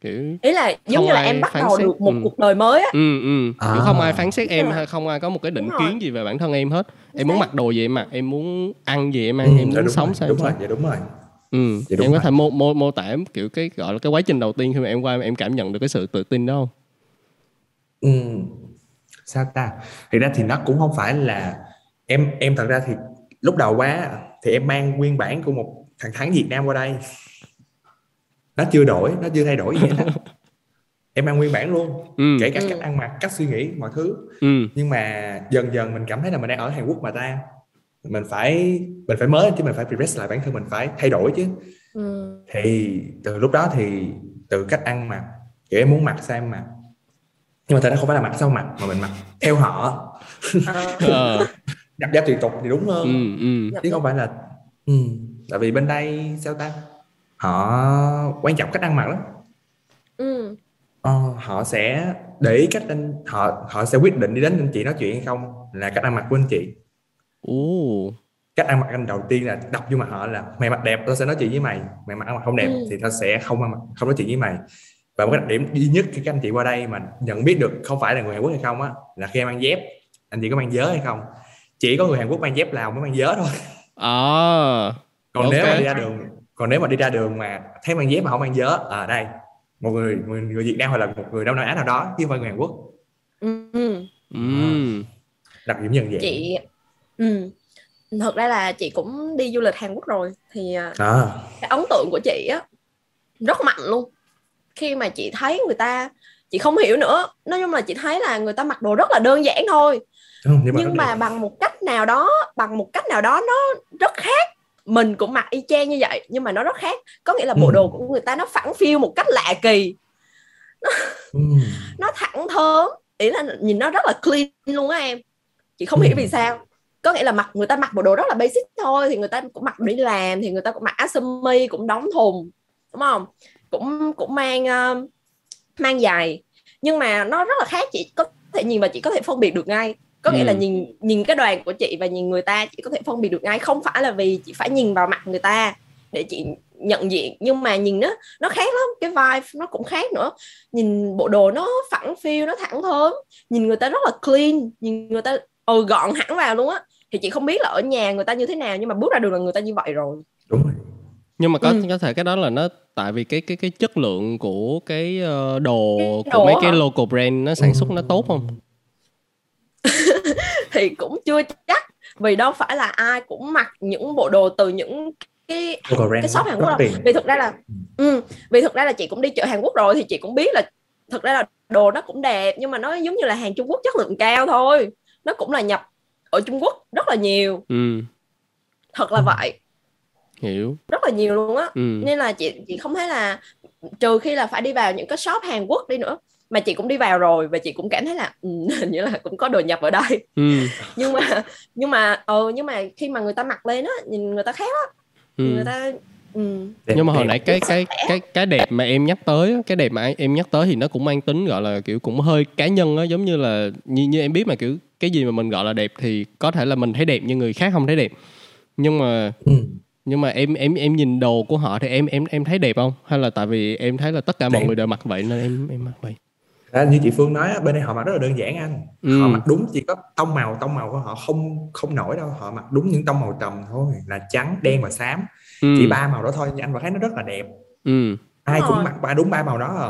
kiểu ý là giống Không như là ai em bắt phán đầu xét. được một Ừ. cuộc đời mới á. Ừ ừ. Kiểu À. không ai phán xét em hay không ai có một cái định Đúng rồi. kiến gì về bản thân em hết. Em muốn mặc đồ gì em mặc em muốn ăn gì em ăn ừ, em dạ, muốn đúng sống rồi, sao em đúng rồi dạ đúng rồi. Ừ Dạ, đúng em có thể mô, mô, mô tả kiểu cái gọi là cái quá trình đầu tiên khi mà em qua em cảm nhận được cái sự tự tin đó không? Ừ. sao ta? Thì ra thì nó cũng không phải là em em thật ra thì lúc đầu quá thì em mang nguyên bản của một thằng thắng Việt Nam qua đây nó chưa đổi nó chưa thay đổi gì hết em mang nguyên bản luôn. Ừ. Kể cả Ừ. cách ăn mặc cách suy nghĩ mọi thứ. Ừ. Nhưng mà dần dần mình cảm thấy là mình đang ở Hàn Quốc mà ta. Mình phải mình phải mới chứ mình phải progress lại bản thân mình phải thay đổi chứ. Ừ. thì từ lúc đó thì từ cách ăn mặc kiểu em muốn mặc sao em mặc. Nhưng mà thật ra không phải là mặc sao mặc mà mình mặc theo họ. À, ờ. Nhập gia tùy tục thì đúng hơn. Ừ ừ. Chứ không phải là ừ. tại vì bên đây sao ta họ quan trọng cách ăn mặc lắm. Ừ. ờ, họ sẽ để ý cách anh họ họ sẽ quyết định đi đến anh chị nói chuyện hay không là cách ăn mặc của anh chị. Ồ. Cách ăn mặc anh đầu tiên là đọc vô mặt họ là mày mặc đẹp tao sẽ nói chuyện với mày. Mày mặc ăn mặc không đẹp Ừ. thì tao sẽ không ăn mặc không nói chuyện với mày. Và một cái đặc điểm duy nhất khi các anh chị qua đây mà nhận biết được không phải là người Hàn Quốc hay không á là khi em mang dép anh chị có mang vớ hay không? Chỉ có người Hàn Quốc mang dép Lào mới mang vớ thôi. À. Còn Ok. nếu mà đi ra đường còn nếu mà đi ra đường mà thấy mang dép mà không mang vớ ở đây một người, người người Việt Nam hoặc là một người Đông Nam Á nào đó chứ không phải người Hàn Quốc Ừ. ừ. ừ đặc điểm nhận dạng chị ừ. thật ra là chị cũng đi du lịch Hàn Quốc rồi thì à, à, cái ấn tượng của chị á rất mạnh luôn khi mà chị thấy người ta chị không hiểu nữa nói chung là chị thấy là người ta mặc đồ rất là đơn giản thôi không, nhưng mà, nhưng mà bằng một cách nào đó bằng một cách nào đó nó rất khác mình cũng mặc y chang như vậy nhưng mà nó rất khác. Có nghĩa là bộ Ừ. đồ của người ta nó phẳng phiu một cách lạ kỳ. Ừ. nó thẳng thớm. Ý là nhìn nó rất là clean luôn á em. Chị không Ừ. hiểu vì sao. Có nghĩa là mặc người ta mặc bộ đồ rất là basic thôi thì người ta cũng mặc đi làm thì người ta cũng mặc áo sơ mi cũng đóng thùng đúng không? Cũng cũng mang uh, mang giày. Nhưng mà nó rất là khác chị có thể nhìn và chị có thể phân biệt được ngay có nghĩa Ừ. là nhìn nhìn cái đoàn của chị và nhìn người ta chị có thể phân biệt được ngay. Không phải là vì chị phải nhìn vào mặt người ta để chị nhận diện nhưng mà nhìn nó nó khác lắm. Cái vibe nó cũng khác nữa. Nhìn bộ đồ nó phẳng phiu nó thẳng thớm. Nhìn người ta rất là clean nhìn người ta ừ, gọn hẳn vào luôn á. Thì chị không biết là ở nhà người ta như thế nào nhưng mà bước ra đường là người ta như vậy rồi. Đúng rồi. Nhưng mà có Ừ. có thể cái đó là nó tại vì cái cái cái chất lượng của cái ờ, đồ Cái của đồ mấy hả? cái local brand nó sản xuất nó tốt không thì cũng chưa chắc. Vì đâu phải là ai cũng mặc những bộ đồ từ những cái brand cái shop Hàn Quốc đâu. vì thực ra là ừ, vì thực ra là chị cũng đi chợ Hàn Quốc rồi thì chị cũng biết là thực ra là đồ nó cũng đẹp nhưng mà nó giống như là hàng Trung Quốc chất lượng cao thôi. Nó cũng là nhập ở Trung Quốc rất là nhiều. Ừ. Thật là vậy. Hiểu. Rất là nhiều luôn á. Ừ. Nên là chị chị không thấy là trừ khi là phải đi vào những cái shop Hàn Quốc đi nữa mà chị cũng đi vào rồi và chị cũng cảm thấy là ừ, hình như là cũng có đồ nhập ở đây. Ừ. Nhưng mà nhưng mà ờ nhưng mà khi mà người ta mặc lên á nhìn người ta khác á. Ừ. Người ta ừ. Đẹp- nhưng mà hồi nãy cái cái cái cái đẹp mà em nhắc tới cái đẹp mà em nhắc tới thì nó cũng mang tính gọi là kiểu cũng hơi cá nhân á giống như là như như em biết mà kiểu cái gì mà mình gọi là đẹp thì có thể là mình thấy đẹp nhưng người khác không thấy đẹp. Nhưng mà Ừ. nhưng mà em em em nhìn đồ của họ thì em em em thấy đẹp không? Hay là tại vì em thấy là tất cả mọi Đẹp. người đều mặc vậy nên em em mặc vậy Ra như chị Phương nói á, bên đây họ mặc rất là đơn giản anh Ừ. họ mặc đúng chỉ có tông màu tông màu của họ không không nổi đâu họ mặc đúng những tông màu trầm thôi là trắng đen và xám ừ. chỉ ba màu đó thôi nhưng anh vẫn thấy nó rất là đẹp ừ. ai Đúng cũng rồi. mặc ba đúng ba màu đó à.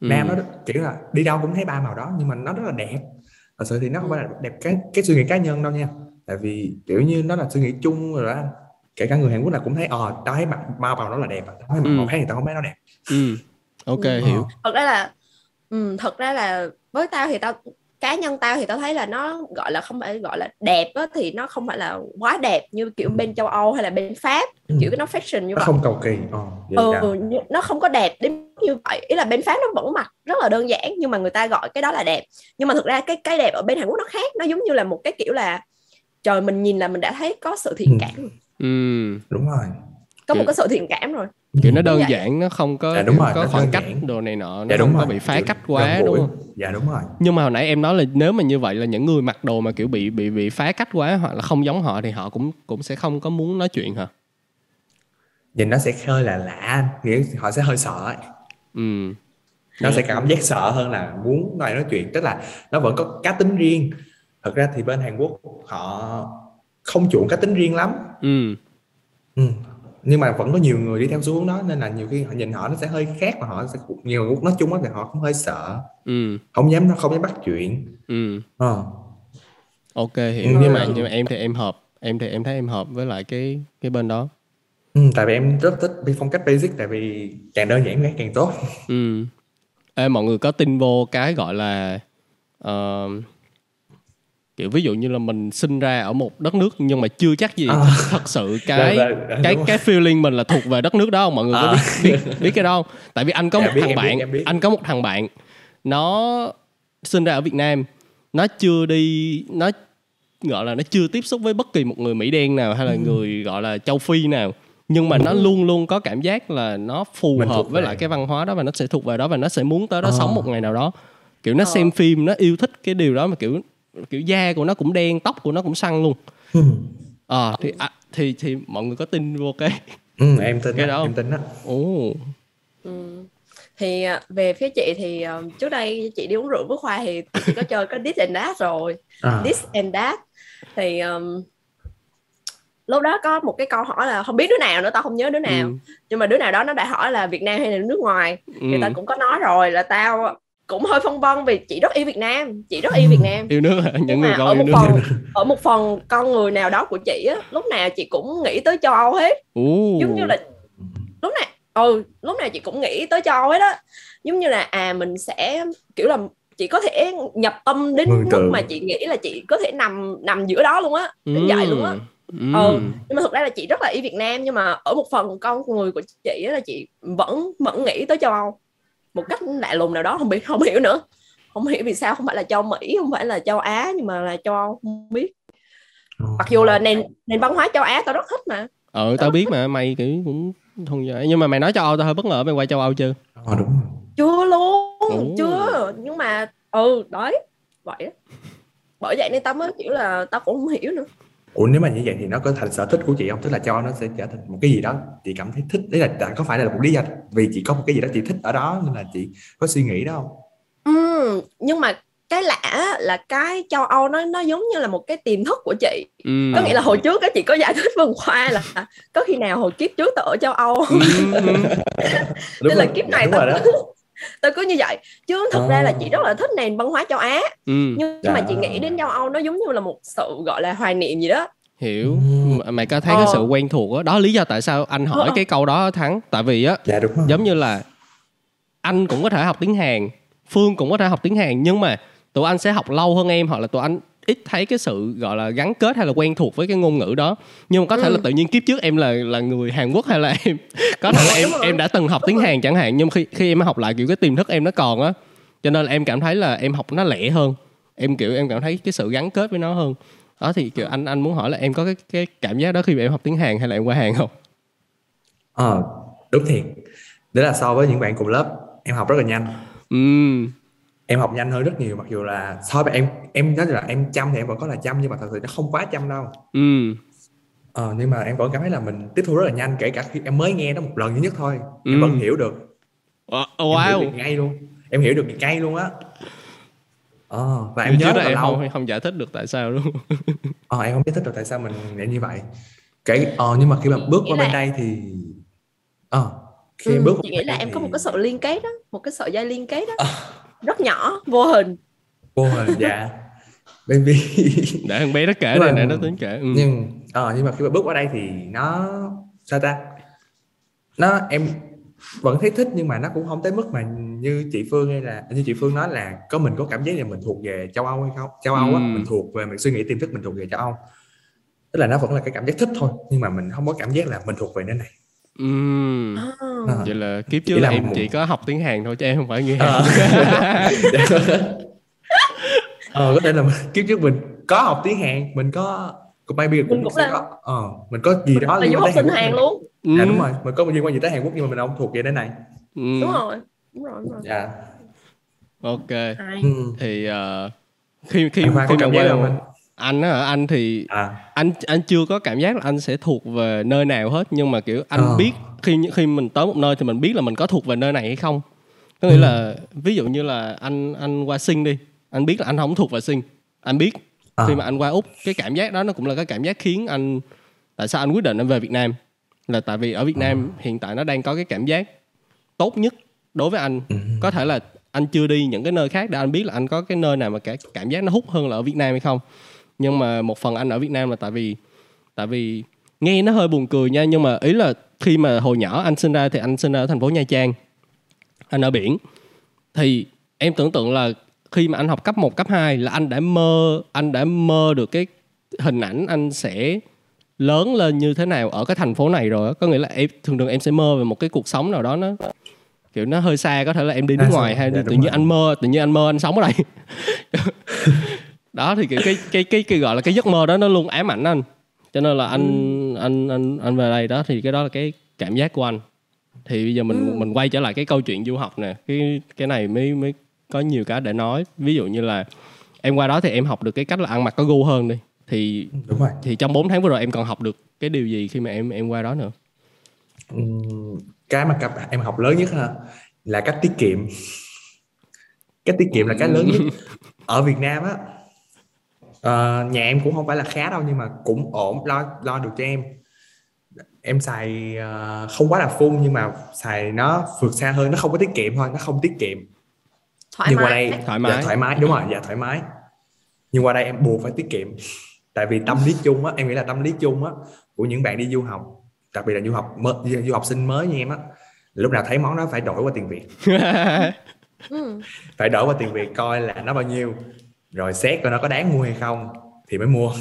ừ. nam nó kiểu là đi đâu cũng thấy ba màu đó nhưng mà nó rất là đẹp thật sự thì nó không phải là đẹp cái cái suy nghĩ cá nhân đâu nha tại vì kiểu như nó là suy nghĩ chung rồi đó anh kể cả người Hàn Quốc là cũng thấy ờ tao thấy mặc ba màu đó là đẹp tao thấy mặc Ừ. màu khác thì tao không thấy nó đẹp ừ. ok Ừ. hiểu thật ra là ừ, thật ra là với tao thì tao cá nhân tao thì tao thấy là nó gọi là không phải gọi là đẹp á, thì nó không phải là quá đẹp như kiểu bên châu Âu hay là bên Pháp Ừ. kiểu cái nó fashion như nó vậy không cầu kỳ ờ vậy ừ, nó không có đẹp đến như vậy ý là bên Pháp nó vẫn mặc rất là đơn giản nhưng mà người ta gọi cái đó là đẹp nhưng mà thực ra cái cái đẹp ở bên Hàn Quốc nó khác nó giống như là một cái kiểu là trời mình nhìn là mình đã thấy có sự thiện Ừ. cảm rồi. ừ. đúng rồi có một cái sự thiện cảm rồi kiểu nó đơn vậy. giản nó không có Dạ, đúng rồi, có khoảng cách giản. đồ này nọ nó dạ không đúng có rồi. bị phá Kiểu cách quá đúng không? Dạ đúng rồi. Nhưng mà hồi nãy em nói là nếu mà như vậy là những người mặc đồ mà kiểu bị bị bị phá cách quá hoặc là không giống họ thì họ cũng cũng sẽ không có muốn nói chuyện hả? Nhìn nó sẽ hơi là lạ nghĩa họ sẽ hơi sợ ấy. ừ. Nó sẽ cảm giác sợ hơn là muốn nói nói chuyện. Tức là nó vẫn có cá tính riêng. Thật ra thì bên Hàn Quốc họ không chuộng cá tính riêng lắm. Ừ. Ừ. nhưng mà vẫn có nhiều người đi theo xu hướng đó nên là nhiều khi họ nhìn họ nó sẽ hơi khác và họ sẽ nhiều Quốc nói chung á thì họ cũng hơi sợ. Ừ. Không dám nó không dám bắt chuyện. Ừ. Ờ. ok hiểu nhưng mà nhưng mà em thì em hợp em thì em thấy em hợp với lại cái cái bên đó. Ừ, tại vì em rất thích cái phong cách basic tại vì càng đơn giản càng tốt. Ừ. Ê, mọi người có tin vô cái gọi là ờ, kiểu ví dụ như là mình sinh ra ở một đất nước nhưng mà chưa chắc gì À. thật, sự cái Dạ, dạ, cái đúng cái feeling mình là thuộc về đất nước đó không mọi người có À. biết biết biết cái đó không tại vì anh có Dạ, một biết, thằng em biết, bạn em biết. anh có một thằng bạn nó sinh ra ở Việt Nam nó chưa đi nó gọi là nó chưa tiếp xúc với bất kỳ một người Mỹ đen nào hay là Ừ. người gọi là châu Phi nào nhưng mà nó luôn luôn có cảm giác là nó phù Mình hợp với về. lại cái văn hóa đó và nó sẽ thuộc về đó và nó sẽ muốn tới đó Ờ. sống một ngày nào đó kiểu nó Ờ. xem phim nó yêu thích cái điều đó mà kiểu kiểu da của nó cũng đen tóc của nó cũng săn luôn ừ. ờ thì à, thì thì mọi người có tin vô cái Ừ, em tin Cái đó, đó em tin đó ồ Ừ. thì à, về phía chị thì à, trước đây chị đi uống rượu với khoa thì chị có chơi có this and that rồi à. this and that thì um, lúc đó có một cái câu hỏi là không biết đứa nào nữa tao không nhớ đứa nào Ừ. nhưng mà đứa nào đó nó đã hỏi là Việt Nam hay là nước ngoài ừ. thì tao cũng có nói rồi là tao cũng hơi phân vân vì chị rất yêu Việt Nam chị rất yêu Việt Nam yêu nước hả? những nhưng người con ở yêu một nước phần ở một phần con người nào đó của chị á lúc nào chị cũng nghĩ tới châu Âu hết Ồ. giống như là lúc nào ừ lúc nào chị cũng nghĩ tới châu Âu hết á giống như là à mình sẽ kiểu là chị có thể nhập tâm đến mức mà chị nghĩ là chị có thể nằm nằm giữa đó luôn á đến vậy luôn á Ừ. Ừ. nhưng mà thực ra là chị rất là yêu Việt Nam nhưng mà ở một phần con người của chị á là chị vẫn vẫn nghĩ tới châu Âu một cách lạ lùng nào đó không biết không hiểu nữa. Không hiểu vì sao không phải là châu Mỹ không phải là châu Á nhưng mà là châu Âu không biết. Mặc dù là nền nền văn hóa châu Á tao rất thích mà. Ờ tao biết mà mày kiểu cũng không giỏi nhưng mà mày nói châu Âu tao hơi bất ngờ mày qua châu Âu chưa? Ờ, đúng rồi. chưa luôn Ồ. chưa. Nhưng mà ừ đấy vậy á. Bởi vậy nên tao mới kiểu là tao cũng không hiểu nữa Ủa nếu mà như vậy thì nó có thành sở thích của chị không? Tức là cho nó sẽ trở thành một cái gì đó chị cảm thấy thích. Đấy là có phải là một lý do vì chị có một cái gì đó chị thích ở đó nên là chị có suy nghĩ đó không? ừ, nhưng mà cái lạ là cái châu Âu nó nó giống như là một cái tiềm thức của chị ừ. có nghĩa là hồi trước á chị có giải thích với khoa là có khi nào hồi kiếp trước tao ở châu Âu Ừ. Đúng Nên là rồi, kiếp này đúng tao tao cứ như vậy chứ thực ra là chị rất là thích nền văn hóa châu Á ừ. nhưng Dạ. mà chị nghĩ đến châu Âu nó giống như là một sự gọi là hoài niệm gì đó hiểu Ừ. Mà mày có thấy cái Ờ. sự quen thuộc đó đó lý do tại sao anh hỏi Ờ. cái câu đó thắng tại vì á Dạ đúng rồi. giống như là anh cũng có thể học tiếng Hàn Phương cũng có thể học tiếng Hàn nhưng mà tụi anh sẽ học lâu hơn em hoặc là tụi anh ít thấy cái sự gọi là gắn kết hay là quen thuộc với cái ngôn ngữ đó. Nhưng mà có thể Ừ. là tự nhiên kiếp trước em là là người Hàn Quốc hay là em có thể là em em đã từng học tiếng. Hàn chẳng hạn nhưng khi khi em học lại kiểu cái tiềm thức em nó còn á. Cho nên là em cảm thấy là em học nó lẻ hơn. Em kiểu em cảm thấy cái sự gắn kết với nó hơn. Đó thì kiểu anh anh muốn hỏi là em có cái cái cảm giác đó khi mà em học tiếng Hàn hay là em qua Hàn không? Ờ đúng thiệt. Đấy là so với những bạn cùng lớp em học rất là nhanh. Ừm, em học nhanh hơn rất nhiều mặc dù là so với em em nói là em chăm thì em vẫn có là chăm nhưng mà thật sự nó không quá chăm đâu. Ừm, ờ, nhưng mà em vẫn cảm thấy là mình tiếp thu rất là nhanh kể cả khi em mới nghe nó một lần duy nhất thôi. Em Ừ. vẫn hiểu được. Ờ, em hiểu Wow. được ngay luôn. Em hiểu được ngay luôn á. Ờ, và em Em nhớ rất là em lâu. không không giải thích được tại sao luôn. ờ, em không giải thích được tại sao mình lại như vậy. Kể ờ, nhưng mà khi mà bước qua là- bên đây thì ờ, khi em Ừ, bước chị nghĩ là em có thì- một cái sợi liên kết đó một cái sợi dây liên kết đó rất nhỏ vô hình vô hình dạ baby Để thằng bé nó kể đây để nó tính kể. Ừ. nhưng ờ, nhưng mà khi mà bước qua đây thì nó sao ta nó em vẫn thấy thích nhưng mà nó cũng không tới mức mà như chị Phương hay là như chị Phương nói là có mình có cảm giác là mình thuộc về châu Âu hay không châu Âu á Ừm. mình thuộc về mình suy nghĩ tiềm thức mình thuộc về châu Âu tức là nó vẫn là cái cảm giác thích thôi nhưng mà mình không có cảm giác là mình thuộc về nơi này Ừm. À. À. Vậy là kiếp trước là em một- chỉ có học tiếng Hàn thôi chứ em không phải người Ờ. Hàn. ờ có thể là mình- kiếp trước mình có học tiếng Hàn mình có cũng maybe cũng, Mình cũng là- có ờ mình có gì đó là liên quan học tới sinh Hàn Hàn Quốc luôn dạ Ừm. đúng rồi mình có liên quan gì tới Hàn Quốc nhưng mà mình không thuộc về nơi này Ừm. đúng rồi đúng rồi đúng rồi dạ Ok. Ừ. Thì ờ, khi khi Khoa khi có mà cảm giác qua không anh? á anh thì à anh anh chưa có cảm giác là anh sẽ thuộc về nơi nào hết nhưng mà kiểu anh Ờ. biết khi khi mình tới một nơi thì mình biết là mình có thuộc về nơi này hay không có nghĩa Ừ. là ví dụ như là anh anh qua sinh đi anh biết là anh không thuộc về sinh anh biết À. khi mà anh qua úc cái cảm giác đó nó cũng là cái cảm giác khiến anh tại sao anh quyết định anh về việt nam là tại vì ở việt nam hiện tại nó đang có cái cảm giác tốt nhất đối với anh Ừ. có thể là anh chưa đi những cái nơi khác để anh biết là anh có cái nơi nào mà cái cảm giác nó hút hơn là ở Việt Nam hay không nhưng mà một phần anh ở Việt Nam là tại vì tại vì nghe nó hơi buồn cười nha. Nhưng mà ý là khi mà hồi nhỏ anh sinh ra thì anh sinh ra ở thành phố Nha Trang. Anh ở biển. Thì em tưởng tượng là khi mà anh học cấp 1, cấp 2 là anh đã mơ anh đã mơ được cái hình ảnh anh sẽ lớn lên như thế nào ở cái thành phố này rồi có nghĩa là em thường thường em sẽ mơ về một cái cuộc sống nào đó nó kiểu nó hơi xa có thể là em đi nước À, ngoài hay Dạ, tự nhiên rồi. anh mơ tự nhiên anh mơ anh sống ở đây đó thì kiểu cái cái cái cái gọi là cái giấc mơ đó nó luôn ám ảnh anh. Cho nên là anh anh anh anh về đây đó thì cái đó là cái cảm giác của anh. Thì bây giờ mình Ừ. mình quay trở lại cái câu chuyện du học nè. Cái cái này mới mới có nhiều cái để nói. Ví dụ như là em qua đó thì em học được cái cách là ăn mặc có gu hơn đi. Thì đúng rồi. thì trong 4 tháng vừa rồi em còn học được cái điều gì khi mà em em qua đó nữa? Ừm, cái mà các em học lớn nhất ha là cách tiết kiệm. Cách tiết kiệm là cái lớn nhất. Ở Việt Nam á ờ, nhà em cũng không phải là khá đâu nhưng mà cũng ổn lo lo được cho em. Em xài ờ, không quá là phun nhưng mà xài nó vượt xa hơn nó không có tiết kiệm thôi nó không tiết kiệm. Thoải nhưng qua mái. đây Thoải mái. dạ, thoải mái. Đúng rồi dạ thoải mái. Nhưng qua đây em buộc phải tiết kiệm. Tại vì tâm lý chung á em nghĩ là tâm lý chung á của những bạn đi du học đặc biệt là du học mới, du học sinh mới như em á lúc nào thấy món đó phải đổi qua tiền việt. Ừ. phải đổi qua tiền việt coi là nó bao nhiêu rồi xét coi nó có đáng mua hay không thì mới mua.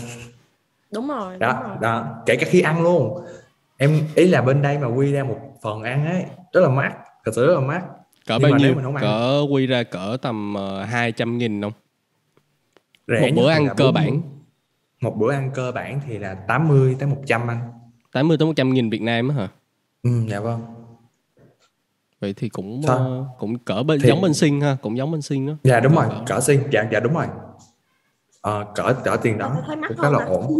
Đúng rồi đúng đó rồi. đó. Kể cả khi ăn luôn. Em ý là bên đây mà quy ra một phần ăn ấy rất là mắc thật sự rất là mắc. Cỡ Nhưng bao nhiêu? mình không ăn- cỡ quy ra cỡ tầm uh, 200 nghìn không? Rẻ một bữa ăn cơ 40. bản. một bữa ăn cơ bản thì là 80 tới 100 anh. 80 tới 100 nghìn Việt Nam á hả? Ừ dạ vâng. Vậy thì cũng Sao? ờ, cũng cỡ bên Thì- giống bên sinh ha cũng giống bên sinh đó. Dạ đúng Cỡ- rồi cỡ. xin dạ dạ đúng rồi ờ, cỡ cỡ tiền đó. Cũng khá là hả? ổn.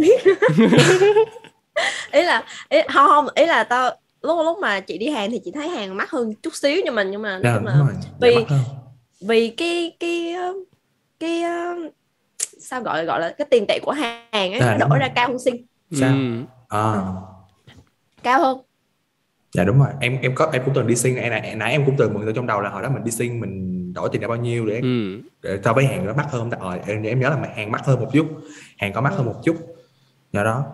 Ý là ý, không không ý là tao lúc lúc mà chị đi hàng thì chị thấy hàng mắc hơn chút xíu nhưng mà nhưng mà dạ chung đúng là rồi. Dạ, vì- vì cái cái cái um, sao gọi gọi là cái tiền tệ của hàng ấy À, nó đúng đổi ra cao hơn sinh sao Ừ. à, cao hơn. Dạ đúng rồi. Em em có em cũng từng đi xin nãy nãy em cũng từng mượn từ trong đầu là hồi đó mình đi xin mình đổi tiền ra bao nhiêu để, Ừ. để so với hàng nó mắc hơn không ta? Ờ, em, em nhớ là hàng mắc hơn một chút hàng có mắc hơn một chút. Do đó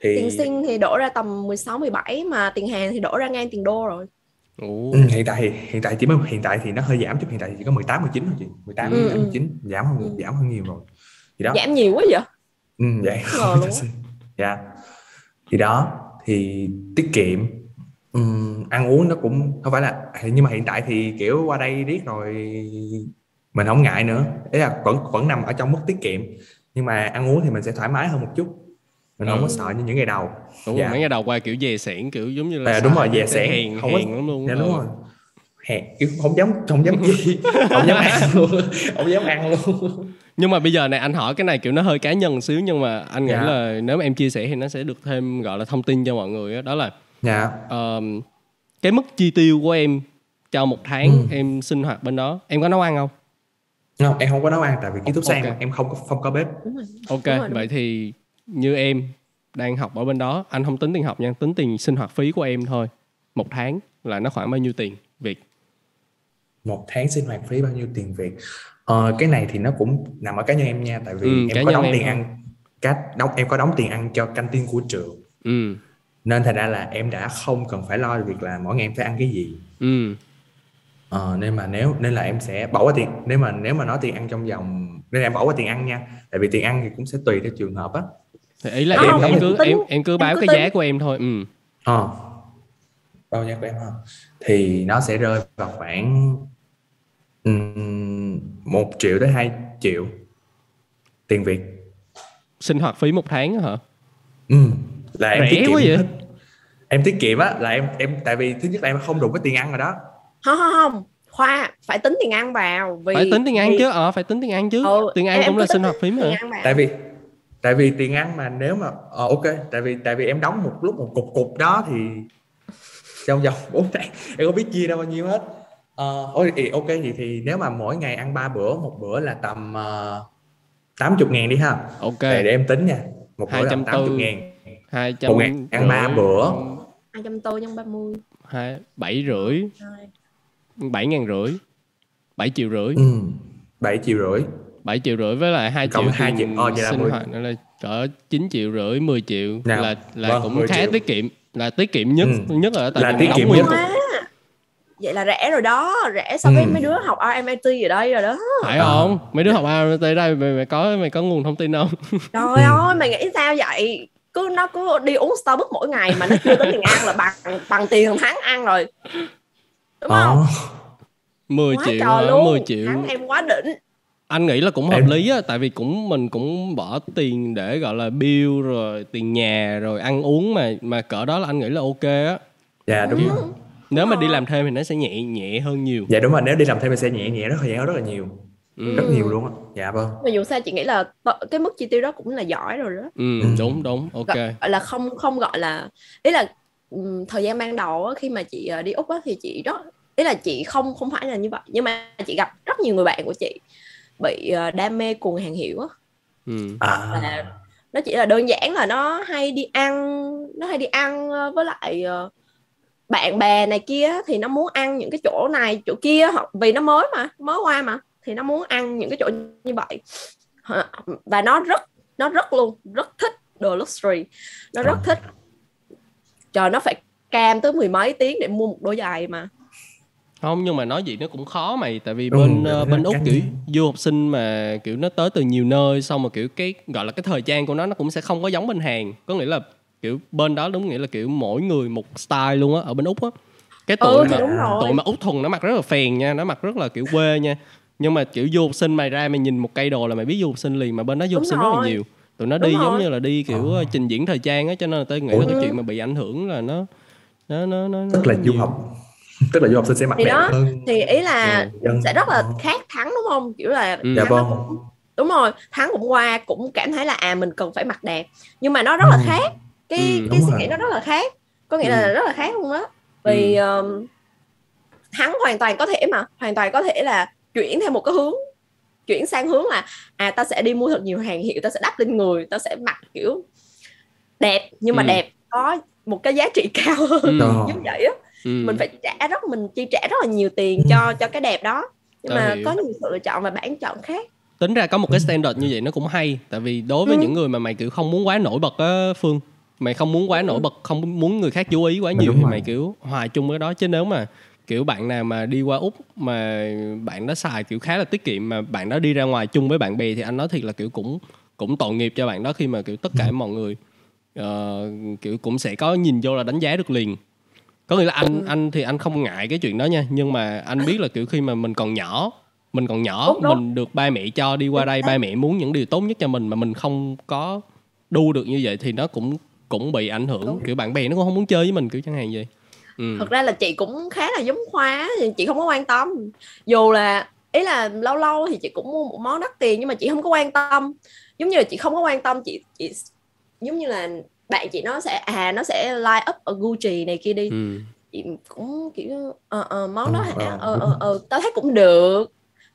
thì tiền sinh thì đổ ra tầm 16 17 mà tiền hàng thì đổ ra ngang tiền đô rồi. Ủa. Ừ, hiện tại hiện tại chỉ mới hiện tại thì nó hơi giảm chút hiện tại chỉ có 18 19 thôi chị. 18 Ừ, 18 ừ. 19 giảm hơn Ừ. giảm hơn nhiều rồi. Thì đó. Giảm nhiều quá vậy? Ừ, vậy. Dạ. Thì đó thì tiết kiệm Ừm, ăn uống nó cũng không phải là nhưng mà hiện tại thì kiểu qua đây riết rồi mình không ngại nữa đấy là vẫn vẫn nằm ở trong mức tiết kiệm nhưng mà ăn uống thì mình sẽ thoải mái hơn một chút mình không Ừ. có sợ như những ngày đầu đúng Dạ. rồi mấy ngày đầu qua kiểu dè sẻn kiểu giống như là à, đúng rồi dè sẻn hèn không hèn lắm luôn dạ, Ừ. đúng rồi hèn kiểu không dám không dám gì không dám ăn luôn không dám ăn luôn nhưng mà bây giờ này anh hỏi cái này kiểu nó hơi cá nhân xíu nhưng mà anh nghĩ Dạ. là nếu mà em chia sẻ thì nó sẽ được thêm gọi là thông tin cho mọi người đó, đó là dạ. Ờm, cái mức chi tiêu của em cho một tháng Ừ. em sinh hoạt bên đó em có nấu ăn không? Không em không có nấu ăn tại vì ký túc xá em, không có không có bếp. Đúng rồi. Ok Đúng rồi, đúng vậy thì như em đang học ở bên đó anh không tính tiền học nha tính tiền sinh hoạt phí của em thôi. Một tháng là nó khoảng bao nhiêu tiền việt? Một tháng sinh hoạt phí bao nhiêu tiền Việt? Ờ, cái này thì nó cũng nằm ở cá nhân em nha tại vì Ừ, em có đóng em tiền thôi. ăn cách đóng em có đóng tiền ăn cho căng tin của trường. Ừ nên thành ra là em đã không cần phải lo việc là mỗi ngày em phải ăn cái gì. Ừ. Ờ, nên mà nếu nên là em sẽ bỏ qua tiền nếu mà nếu mà nói tiền ăn trong vòng nên em bỏ qua tiền ăn nha. Tại vì tiền ăn thì cũng sẽ tùy theo trường hợp á. Thì ý là Không, em em em cứ tính- em em cứ em báo cứ cái tính. giá của em thôi ừ. Ờ. bao nhiêu của em ha. Thì nó sẽ rơi vào khoảng um, 1 triệu tới 2 triệu tiền Việt. Sinh hoạt phí một tháng á hả? Ừ. là em Rẻ tiết kiệm quá vậy? hết. em tiết kiệm á là em em tại vì thứ nhất là em không đủ cái tiền ăn rồi đó. Không không không. Khoa phải tính tiền ăn vào vì phải tính tiền ăn vì- chứ ờ phải tính tiền ăn chứ. Ừ, tiền ăn em- em cũng cứ là sinh hoạt phí mà. tại vì tại vì tiền ăn mà nếu mà ờ, ok tại vì tại vì em đóng một lúc một cục cục đó thì trong vòng 4 tháng em có biết chia ra bao nhiêu hết. Ờ ôi, thì ok thì thì nếu mà mỗi ngày ăn ba bữa một bữa là tầm uh, 80 ngàn đi ha. Ok. Để, để em tính nha. Một bữa là 240. 80 ngàn hai trăm một ngày ăn ba bữa. Hai trăm tô nhân ba mươi. Hai bảy rưỡi. Bảy ngàn rưỡi. Bảy triệu rưỡi. Ừ, 7 triệu rưỡi. 7 triệu rưỡi với lại 2 Cộng triệu hai triệu, là sinh 10. hoạt nữa là cỡ 9 triệu rưỡi 10 triệu Nào, là là vâng, cũng 10 khá triệu. tiết kiệm là tiết kiệm nhất Ừ. nhất là ở tại Là tiết kiệm nhất. vậy là rẻ rồi đó rẻ so với Ừ. mấy đứa học RMIT ở đây rồi đó. Phải Ờ. không? Mấy đứa học A tới đây mày, mày có mày có nguồn thông tin không? Trời ơi mày nghĩ sao vậy cứ nó cứ đi uống Starbucks mỗi ngày mà nó chưa tính tiền ăn là bằng bằng tiền tháng ăn rồi. Đúng Ờ, không? 10 quá triệu trời luôn. 10 triệu. Tháng em quá đỉnh. Anh nghĩ là cũng hợp Em- lý á tại vì cũng mình cũng bỏ tiền để gọi là bill rồi tiền nhà rồi ăn uống mà mà cỡ đó là anh nghĩ là ok á. Dạ đúng Ừ. rồi nếu mà đi làm thêm thì nó sẽ nhẹ nhẹ hơn nhiều. Dạ đúng rồi. Nếu đi làm thêm thì sẽ nhẹ nhẹ rất là nhẹ rất là nhiều ừ. rất nhiều luôn á. Dạ vâng. Mà dù sao chị nghĩ là t- cái mức chi tiêu đó cũng là giỏi rồi đó. Ừ Ừ. đúng đúng ok. Gọi là không không gọi là ý là thời gian ban đầu á, khi mà chị ờ, đi úc á, thì chị rất ý là chị không không phải là như vậy. Nhưng mà chị gặp rất nhiều người bạn của chị bị ờ, đam mê cuồng hàng hiệu á. Ừ. à. Là nó chỉ là đơn giản là nó hay đi ăn nó hay đi ăn ờ, với lại bạn bè này kia thì nó muốn ăn những cái chỗ này chỗ kia vì nó mới mà mới qua mà thì nó muốn ăn những cái chỗ như vậy. Và nó rất nó rất luôn rất thích đồ luxury. Nó rất À. thích. Trời nó phải cam tới mười mấy tiếng để mua một đôi giày mà. Không nhưng mà nói gì nó cũng khó mày tại vì Ừ, bên ờ, nó bên úc kiểu du học sinh mà kiểu nó tới từ nhiều nơi xong mà kiểu cái gọi là cái thời trang của nó nó cũng sẽ không có giống bên hàng có nghĩa là kiểu bên đó đúng nghĩa là kiểu mỗi người một style luôn á ở bên úc á. Cái tụi ừ mà tụi mà úc thuần nó mặc rất là phèn nha nó mặc rất là kiểu quê nha nhưng mà kiểu du học sinh mày ra mày nhìn một cây đồ là mày biết du học sinh liền mà bên đó du học sinh rất là nhiều tụi nó Đúng đi giống như là đi kiểu Ờ. trình diễn thời trang á cho nên là tôi nghĩ Ủa? là cái Ừ. chuyện mà bị ảnh hưởng là nó nó nó nó tức là du nhiều. học tức là du học sinh sẽ mặc Thì đẹp đó, hơn thì ý là Ừ. sẽ rất là Ờ. khác thắng đúng không kiểu là Ừ. dạ vâng cũng đúng rồi thắng cũng qua cũng cảm thấy là à mình cần phải mặc đẹp nhưng mà nó rất là Ừ. khác cái Ừ, cái suy nghĩ nó rất là khác có nghĩa Ừ. là rất là khác luôn đó vì um, thắng hoàn toàn có thể mà hoàn toàn có thể là chuyển theo một cái hướng chuyển sang hướng là à ta sẽ đi mua thật nhiều hàng hiệu ta sẽ đắp lên người ta sẽ mặc kiểu đẹp nhưng mà Ừ. đẹp có một cái giá trị cao hơn Ừ. Giống vậy á Ừ. mình phải trả rất mình chi trả rất là nhiều tiền Ừ. cho cho cái đẹp đó nhưng Tao mà hiểu. có nhiều sự lựa chọn và bản chọn khác tính ra có một Ừ. cái standard như vậy nó cũng hay tại vì đối với Ừ. những người mà mày kiểu không muốn quá nổi bật á phương mày không muốn quá Ừ. nổi bật không muốn người khác chú ý quá nhiều thì mày kiểu hòa chung với đó chứ nếu mà kiểu bạn nào mà đi qua úc mà bạn đó xài kiểu khá là tiết kiệm mà bạn đó đi ra ngoài chung với bạn bè thì anh nói thiệt là kiểu cũng cũng tội nghiệp cho bạn đó khi mà kiểu tất cả mọi người ờ, kiểu cũng sẽ có nhìn vô là đánh giá được liền có nghĩa là anh Ừ. anh thì anh không ngại cái chuyện đó nha nhưng mà anh biết là kiểu khi mà mình còn nhỏ mình còn nhỏ Đúng, đúng. mình được ba mẹ cho đi qua đây ba mẹ muốn những điều tốt nhất cho mình mà mình không có đu được như vậy thì nó cũng cũng bị ảnh hưởng Đúng. kiểu bạn bè nó cũng không muốn chơi với mình kiểu chẳng hạn vậy ừ. thật ra là chị cũng khá là giống khoa thì chị không có quan tâm. Dù là ý là lâu lâu thì chị cũng mua một món đắt tiền nhưng mà chị không có quan tâm. Giống như là chị không có quan tâm chị chị giống như là bạn chị nó sẽ à nó sẽ line up ở Gucci này kia đi. Ừ. chị cũng kiểu ờ ờ món đó Ờ, hả? ờ, ờ ờ ờ tao thấy cũng được.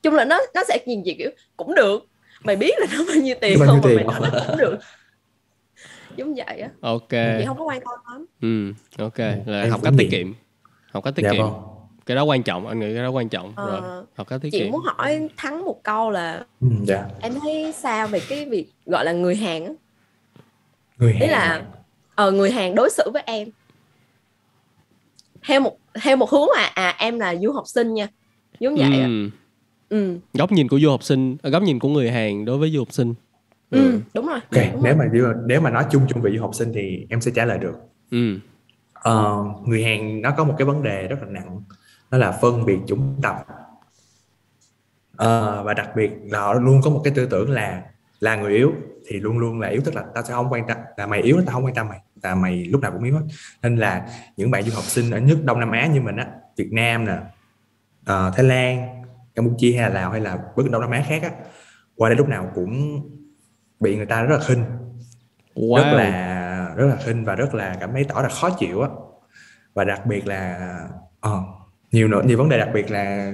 Chung là nó nó sẽ nhìn chị kiểu cũng được. Mày biết là nó bao nhiêu tiền Bao nhiêu không mà tiền? mày nói nó cũng được giống vậy á. Ok. Chị không có quan tâm lắm. Ừ ok. Là Em học cách tiết kiệm. Học cách tiết dạ kiệm. vâng. Cái đó quan trọng anh nghĩ cái đó quan trọng. Ờ, rồi học cách tiết chị kiệm. muốn hỏi thắng một câu là ừ, dạ. em thấy sao về cái việc gọi là người Hàn á? Người ý Hàn là ờ, người Hàn đối xử với em. Theo một theo một hướng là à em là du học sinh nha. Giống vậy ừ. ừ. góc nhìn của du học sinh à, góc nhìn của người Hàn đối với du học sinh ừ đúng rồi. Ok đúng nếu rồi. mà nếu mà nói chung chung về du học sinh thì em sẽ trả lời được. Ừ. Ờ, người Hàn nó có một cái vấn đề rất là nặng đó là phân biệt chủng tộc. Ờ, và đặc biệt là họ luôn có một cái tư tưởng là là người yếu thì luôn luôn là yếu. Tức là tao sẽ không quan tâm là mày yếu tao không quan tâm mày là mày lúc nào cũng yếu hết. Nên là những bạn du học sinh ở nước Đông Nam Á như mình á Việt Nam nè ờ, Thái Lan Campuchia hay là Lào hay là bất Đông Nam Á khác á qua đây lúc nào cũng bị người ta rất là khinh. Wow. rất là rất là khinh và rất là cảm thấy tỏ ra khó chịu á. Và đặc biệt là ờ, nhiều nữa nhiều vấn đề đặc biệt là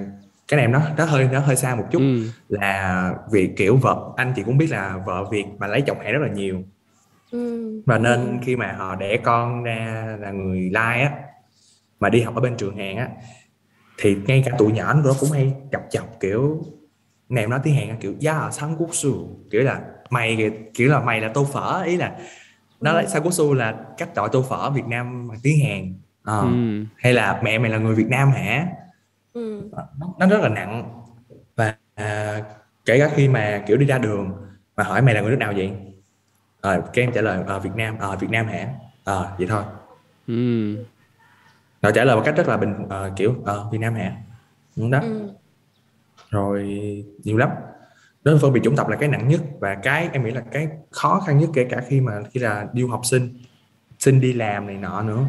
cái này nó nó hơi nó hơi xa một chút. Ừ. là việc kiểu vợ anh chị cũng biết là vợ Việt mà lấy chồng Hàn rất là nhiều. Ừ. và nên khi mà họ đẻ con ra là người Lai á mà đi học ở bên trường Hàn á thì ngay cả tụi nhỏ nó cũng hay chọc chọc kiểu này nói tiếng Hàn á, kiểu ya sang quốc su kiểu là mày kiểu là mày là tô phở ý là nó lấy sang quốc su là cách gọi tô phở ở Việt Nam bằng tiếng Hàn. Ờ, Ừ. hay là mẹ mày là người Việt Nam hả? Ừ. nó, nó rất là nặng. Và à, kể cả khi mà kiểu đi ra đường mà hỏi mày là người nước nào vậy? Ờ cái em trả lời ờ Việt Nam ờ Việt Nam hả? Ờ vậy thôi. Ừ. nó trả lời một cách rất là bình ờ, kiểu ờ Việt Nam hả? Ừ, đó. Ừ. rồi nhiều lắm đó phân biệt chủng tộc là cái nặng nhất và cái em nghĩ là cái khó khăn nhất kể cả khi mà khi là du học sinh xin đi làm này nọ nữa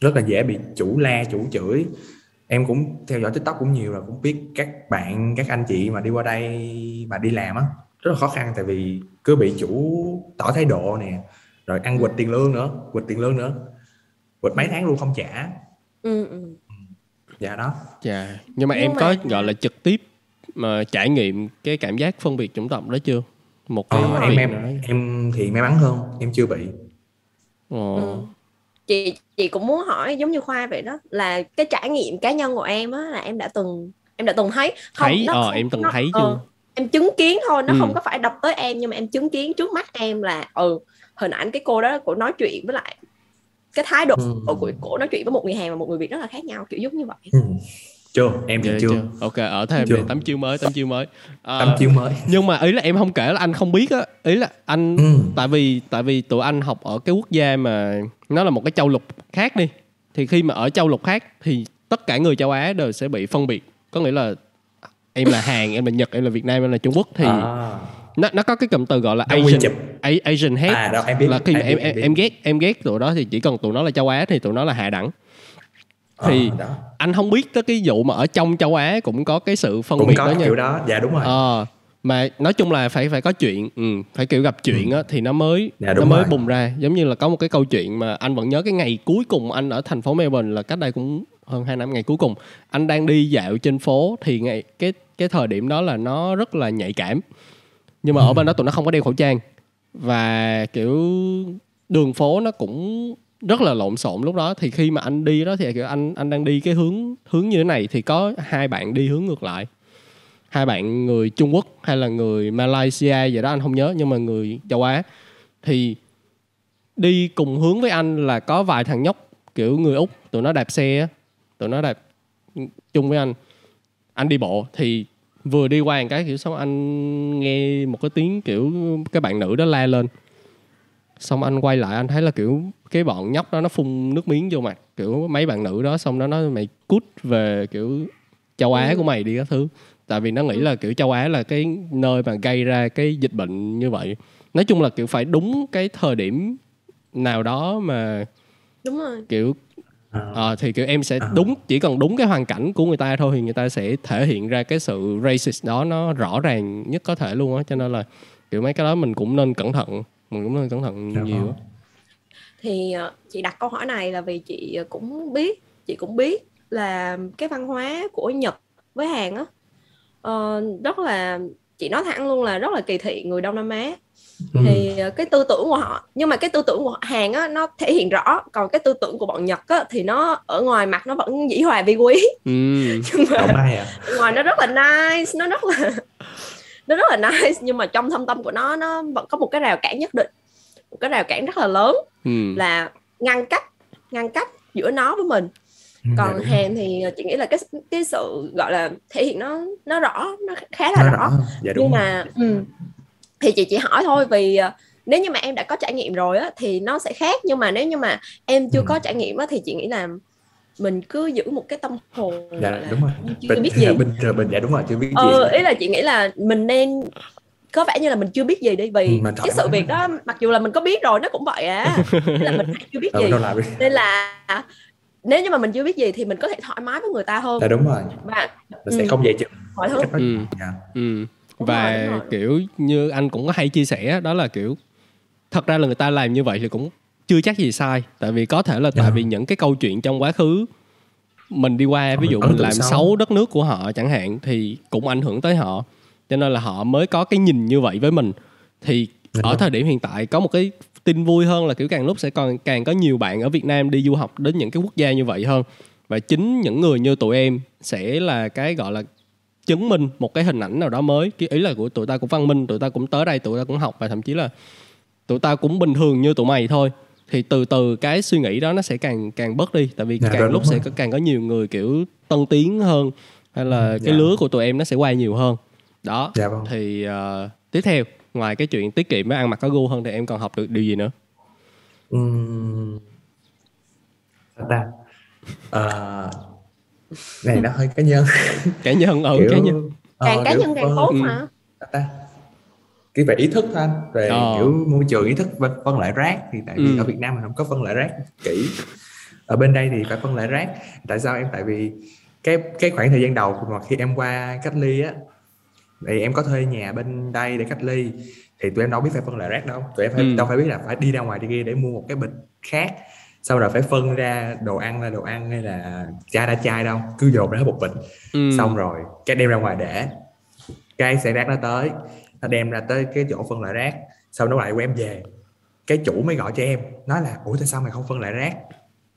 rất là dễ bị chủ la chủ chửi em cũng theo dõi tiktok cũng nhiều là cũng biết các bạn các anh chị mà đi qua đây mà đi làm á rất là khó khăn tại vì cứ bị chủ tỏ thái độ nè rồi ăn quỵt tiền lương nữa quỵt tiền lương nữa quỵt mấy tháng luôn không trả Ừ. Ừ. dạ đó Chà. nhưng mà Nhưng em mà- có gọi là trực tiếp mà trải nghiệm cái cảm giác phân biệt chủng tộc đó chưa một cái Ờ, em em đó. em thì may mắn hơn em chưa bị Ồ. Ừ. chị chị cũng muốn hỏi giống như khoa vậy đó là cái trải nghiệm cá nhân của em á là em đã từng em đã từng thấy không Thấy, nó ờ, không- em từng nó- thấy ờ, chưa? em chứng kiến thôi nó Ừ. không có phải đọc tới em nhưng mà em chứng kiến trước mắt em là ừ hình ảnh cái cô đó của nói chuyện với lại cái thái độ Ừ. của cổ nói chuyện với một người Hàn và một người Việt rất là khác nhau kiểu giống như vậy ừ. Chưa em thì Dạ, chưa. ok ở thêm Chưa. tấm chiêu mới tấm chiêu mới. À, tấm chiếu mới. nhưng mà ý là em không kể là anh không biết á. Ý là anh ừ. tại vì tại vì tụi anh học ở cái quốc gia mà nó là một cái châu lục khác đi. Thì khi mà ở châu lục khác thì tất cả người châu Á đều sẽ bị phân biệt. Có nghĩa là em là Hàn em là Nhật em là Việt Nam em là Trung Quốc thì à, nó nó có cái cụm từ gọi là quy Asian. A- Asian head. À đâu em biết là khi mà em biết, em, biết. em ghét em ghét tụi đó thì chỉ cần tụi nó là châu Á thì tụi nó là hạ đẳng thì Ờ, đó. anh không biết tới cái vụ mà ở trong châu Á cũng có cái sự phân cũng biệt có đó nha. kiểu đó. Dạ đúng rồi. Ờ, mà nói chung là phải phải có chuyện ừ, phải kiểu gặp chuyện á thì nó mới Dạ, nó mới rồi. bùng ra. Giống như là có một cái câu chuyện mà anh vẫn nhớ cái ngày cuối cùng anh ở thành phố Melbourne là cách đây cũng hơn 2 năm ngày cuối cùng. Anh đang đi dạo trên phố thì ngày cái cái thời điểm đó là nó rất là nhạy cảm. Nhưng mà ở bên đó tụi nó không có đeo khẩu trang. Và kiểu đường phố nó cũng rất là lộn xộn lúc đó. Thì khi mà anh đi đó thì kiểu anh anh đang đi cái hướng hướng như thế này thì có hai bạn đi hướng ngược lại. Hai bạn người Trung Quốc hay là người Malaysia gì đó anh không nhớ, nhưng mà người châu Á. Thì đi cùng hướng với anh là có vài thằng nhóc kiểu người Úc, tụi nó đạp xe tụi nó đạp chung với anh. Anh đi bộ thì vừa đi qua một cái kiểu xong anh nghe một cái tiếng kiểu cái bạn nữ đó la lên xong anh quay lại anh thấy là kiểu cái bọn nhóc đó nó phun nước miếng vô mặt. Kiểu mấy bạn nữ đó xong đó nói mày cút về kiểu châu Á của mày đi các thứ. Tại vì nó nghĩ là kiểu châu Á là cái nơi mà gây ra cái dịch bệnh như vậy. Nói chung là kiểu phải đúng cái thời điểm nào đó mà đúng rồi. kiểu À. ờ, thì kiểu em sẽ À. đúng chỉ cần đúng cái hoàn cảnh của người ta thôi thì người ta sẽ thể hiện ra cái sự racist đó nó rõ ràng nhất có thể luôn á. Cho nên là kiểu mấy cái đó mình cũng nên cẩn thận mình cũng nên cẩn thận Dạ nhiều vâng. á. thì ờ, chị đặt câu hỏi này là vì chị ờ, cũng biết chị cũng biết là cái văn hóa của Nhật với Hàn á ờ, rất là chị nói thẳng luôn là rất là kỳ thị người Đông Nam Á Ừ. thì cái tư tưởng của họ nhưng mà cái tư tưởng của Hàn á nó thể hiện rõ còn cái tư tưởng của bọn Nhật á thì nó ở ngoài mặt nó vẫn dĩ hòa vi quý ừ. nhưng mà à ngoài nó rất là nice nó rất là nó rất là nice nhưng mà trong thâm tâm của nó nó vẫn có một cái rào cản nhất định một cái rào cản rất là lớn Ừ. là ngăn cách ngăn cách giữa nó với mình Ừ, còn đúng. Hàn thì chị nghĩ là cái cái sự gọi là thể hiện nó nó rõ nó khá là rõ rõ dạ nhưng rồi. mà ừ, thì chị chỉ hỏi thôi vì ờ, nếu như mà em đã có trải nghiệm rồi á thì nó sẽ khác nhưng mà nếu như mà em chưa Ừ. có trải nghiệm á thì chị nghĩ là mình cứ giữ một cái tâm hồn dạ là đúng rồi chưa bình biết gì bình thường bình dạ đúng rồi chưa biết ờ, gì ý là chị nghĩ là mình nên có vẻ như là mình chưa biết gì đi vì Ừ, mình cái sự việc đó mặc dù là mình có biết rồi nó cũng vậy à Ý là mình chưa biết ờ gì đâu đi nên là nếu như mà mình chưa biết gì thì mình có thể thoải mái với người ta hơn dạ đúng rồi và mình sẽ Ừ. không dạy chừng mọi thứ Ừ. dạ. Ừ. Đúng và rồi, đúng rồi. kiểu như anh cũng có hay chia sẻ đó là kiểu thật ra là người ta làm như vậy thì cũng chưa chắc gì sai. Tại vì có thể là tại Dạ. vì những cái câu chuyện trong quá khứ mình đi qua ví dụ Ấn mình làm xấu. đất nước của họ chẳng hạn thì cũng ảnh hưởng tới họ. Cho nên là họ mới có cái nhìn như vậy với mình. Thì Dạ. ở thời điểm hiện tại có một cái tin vui hơn là kiểu càng lúc sẽ còn càng có nhiều bạn ở Việt Nam đi du học đến những cái quốc gia như vậy hơn. Và chính những người như tụi em sẽ là cái gọi là chứng minh một cái hình ảnh nào đó mới. Cái ý là của tụi ta cũng văn minh tụi ta cũng tới đây tụi ta cũng học và thậm chí là tụi ta cũng bình thường như tụi mày thôi thì từ từ cái suy nghĩ đó nó sẽ càng càng bớt đi tại vì Dạ, càng lúc rồi. sẽ có càng có nhiều người kiểu tân tiến hơn hay là Ừ, cái dạ. lứa của tụi em nó sẽ qua nhiều hơn đó dạ vâng thì ờ, tiếp theo ngoài cái chuyện tiết kiệm với ăn mặc có gu hơn thì em còn học được điều gì nữa Ừm. sao ta Ờ, này nó hơi cá nhân cá nhân ừ kiểu cá nhân ờ, càng cá nhân càng tốt ừ. mà ta cái về ý thức thôi anh. Về Ờ. kiểu môi trường ý thức phân, phân loại rác. Thì tại vì Ừ. ở Việt Nam mình không có phân loại rác kỹ. Ở bên đây thì phải phân loại rác. Tại sao em? Tại vì cái cái khoảng thời gian đầu mà khi em qua cách ly á thì em có thuê nhà bên đây để cách ly thì tụi em đâu biết phải phân loại rác đâu. Tụi em phải Ừ. đâu phải biết là phải đi ra ngoài đi kia để mua một cái bịch khác sau rồi phải phân ra đồ ăn là đồ ăn hay là chai ra chai đâu. Cứ dồn ra một bịch. Ừ. xong rồi cái đem ra ngoài để cái xe rác nó tới nó đem ra tới cái chỗ phân loại rác sau nó lại của em về. Cái chủ mới gọi cho em nói là ủa tại sao mày không phân loại rác?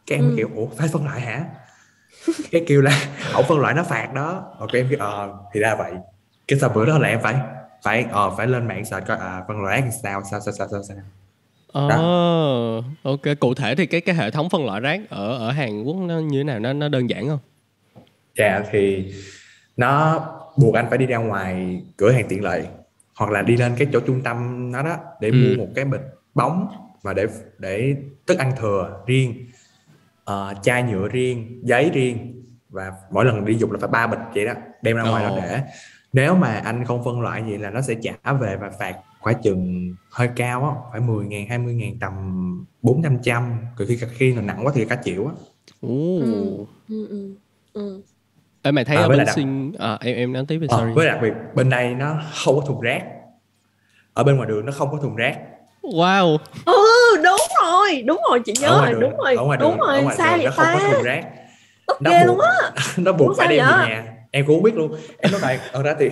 Cái em Ừ. kiểu ủa phải phân loại hả? Cái kêu là ổng phân loại nó phạt đó. Rồi cái em kêu ờ thì ra vậy. Cái sau bữa đó là em phải phải ờ phải lên mạng search coi à, phân loại rác sao sao sao sao sao, sao. Ờ, ok. Cụ thể thì cái cái hệ thống phân loại rác ở ở Hàn Quốc nó như thế nào? Nó nó đơn giản không? Dạ thì nó buộc anh phải đi ra ngoài cửa hàng tiện lợi hoặc là đi lên cái chỗ trung tâm nó đó để Ừ. mua một cái bịch bóng mà để để thức ăn thừa riêng ờ, chai nhựa riêng giấy riêng và mỗi lần đi dùng là phải ba bịch vậy đó đem ra ngoài đó để nếu mà anh không phân loại gì là nó sẽ trả về và phạt khoảng chừng hơi cao á phải 10 ngàn 20 ngàn tầm 4 5 trăm khi khi nào nặng quá thì cả triệu á. Ừ. ừ, ừ, ừ. Ê, mày thấy À, ở với bên đặc- sinh à, em em nói tiếp đi sorry với đặc biệt bên đây nó không có thùng rác. Ở bên ngoài đường nó không có thùng rác. Wow. Ừ đúng rồi đúng rồi chị nhớ ở ngoài rồi đúng rồi ở ngoài đúng đường, ở rồi ngoài sao đường vậy nó không có ta. thùng rác. Tức nó ghê buộc- luôn á. nó buộc phải đem về nhà. Em cũng không biết luôn. Em nói này ở đó thì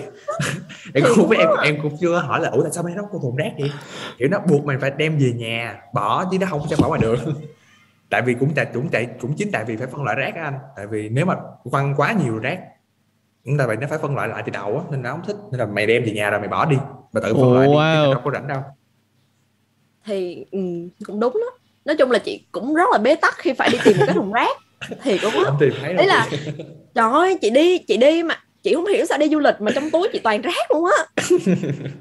em cũng không biết em em cũng chưa hỏi là ủa tại sao đó không có thùng rác vậy? Kiểu nó buộc mình phải đem về nhà bỏ chứ nó không cho bỏ ngoài đường tại vì cũng tại cũng tại cũng chính tại vì phải phân loại rác á anh. Tại vì nếu mà quăng quá nhiều rác cũng tại vì nó phải phân loại lại từ đầu á nên nó không thích. Nên là mày đem về nhà rồi mày bỏ đi mà tự phân Ồ, loại đi wow. đâu có rảnh đâu. Thì ừ, cũng đúng đó. Nói chung là chị cũng rất là bế tắc khi phải đi tìm một cái thùng rác. Thì cũng không tìm thấy đâu. Ý là trời ơi chị đi chị đi mà chị không hiểu sao đi du lịch mà trong túi chị toàn rác luôn á.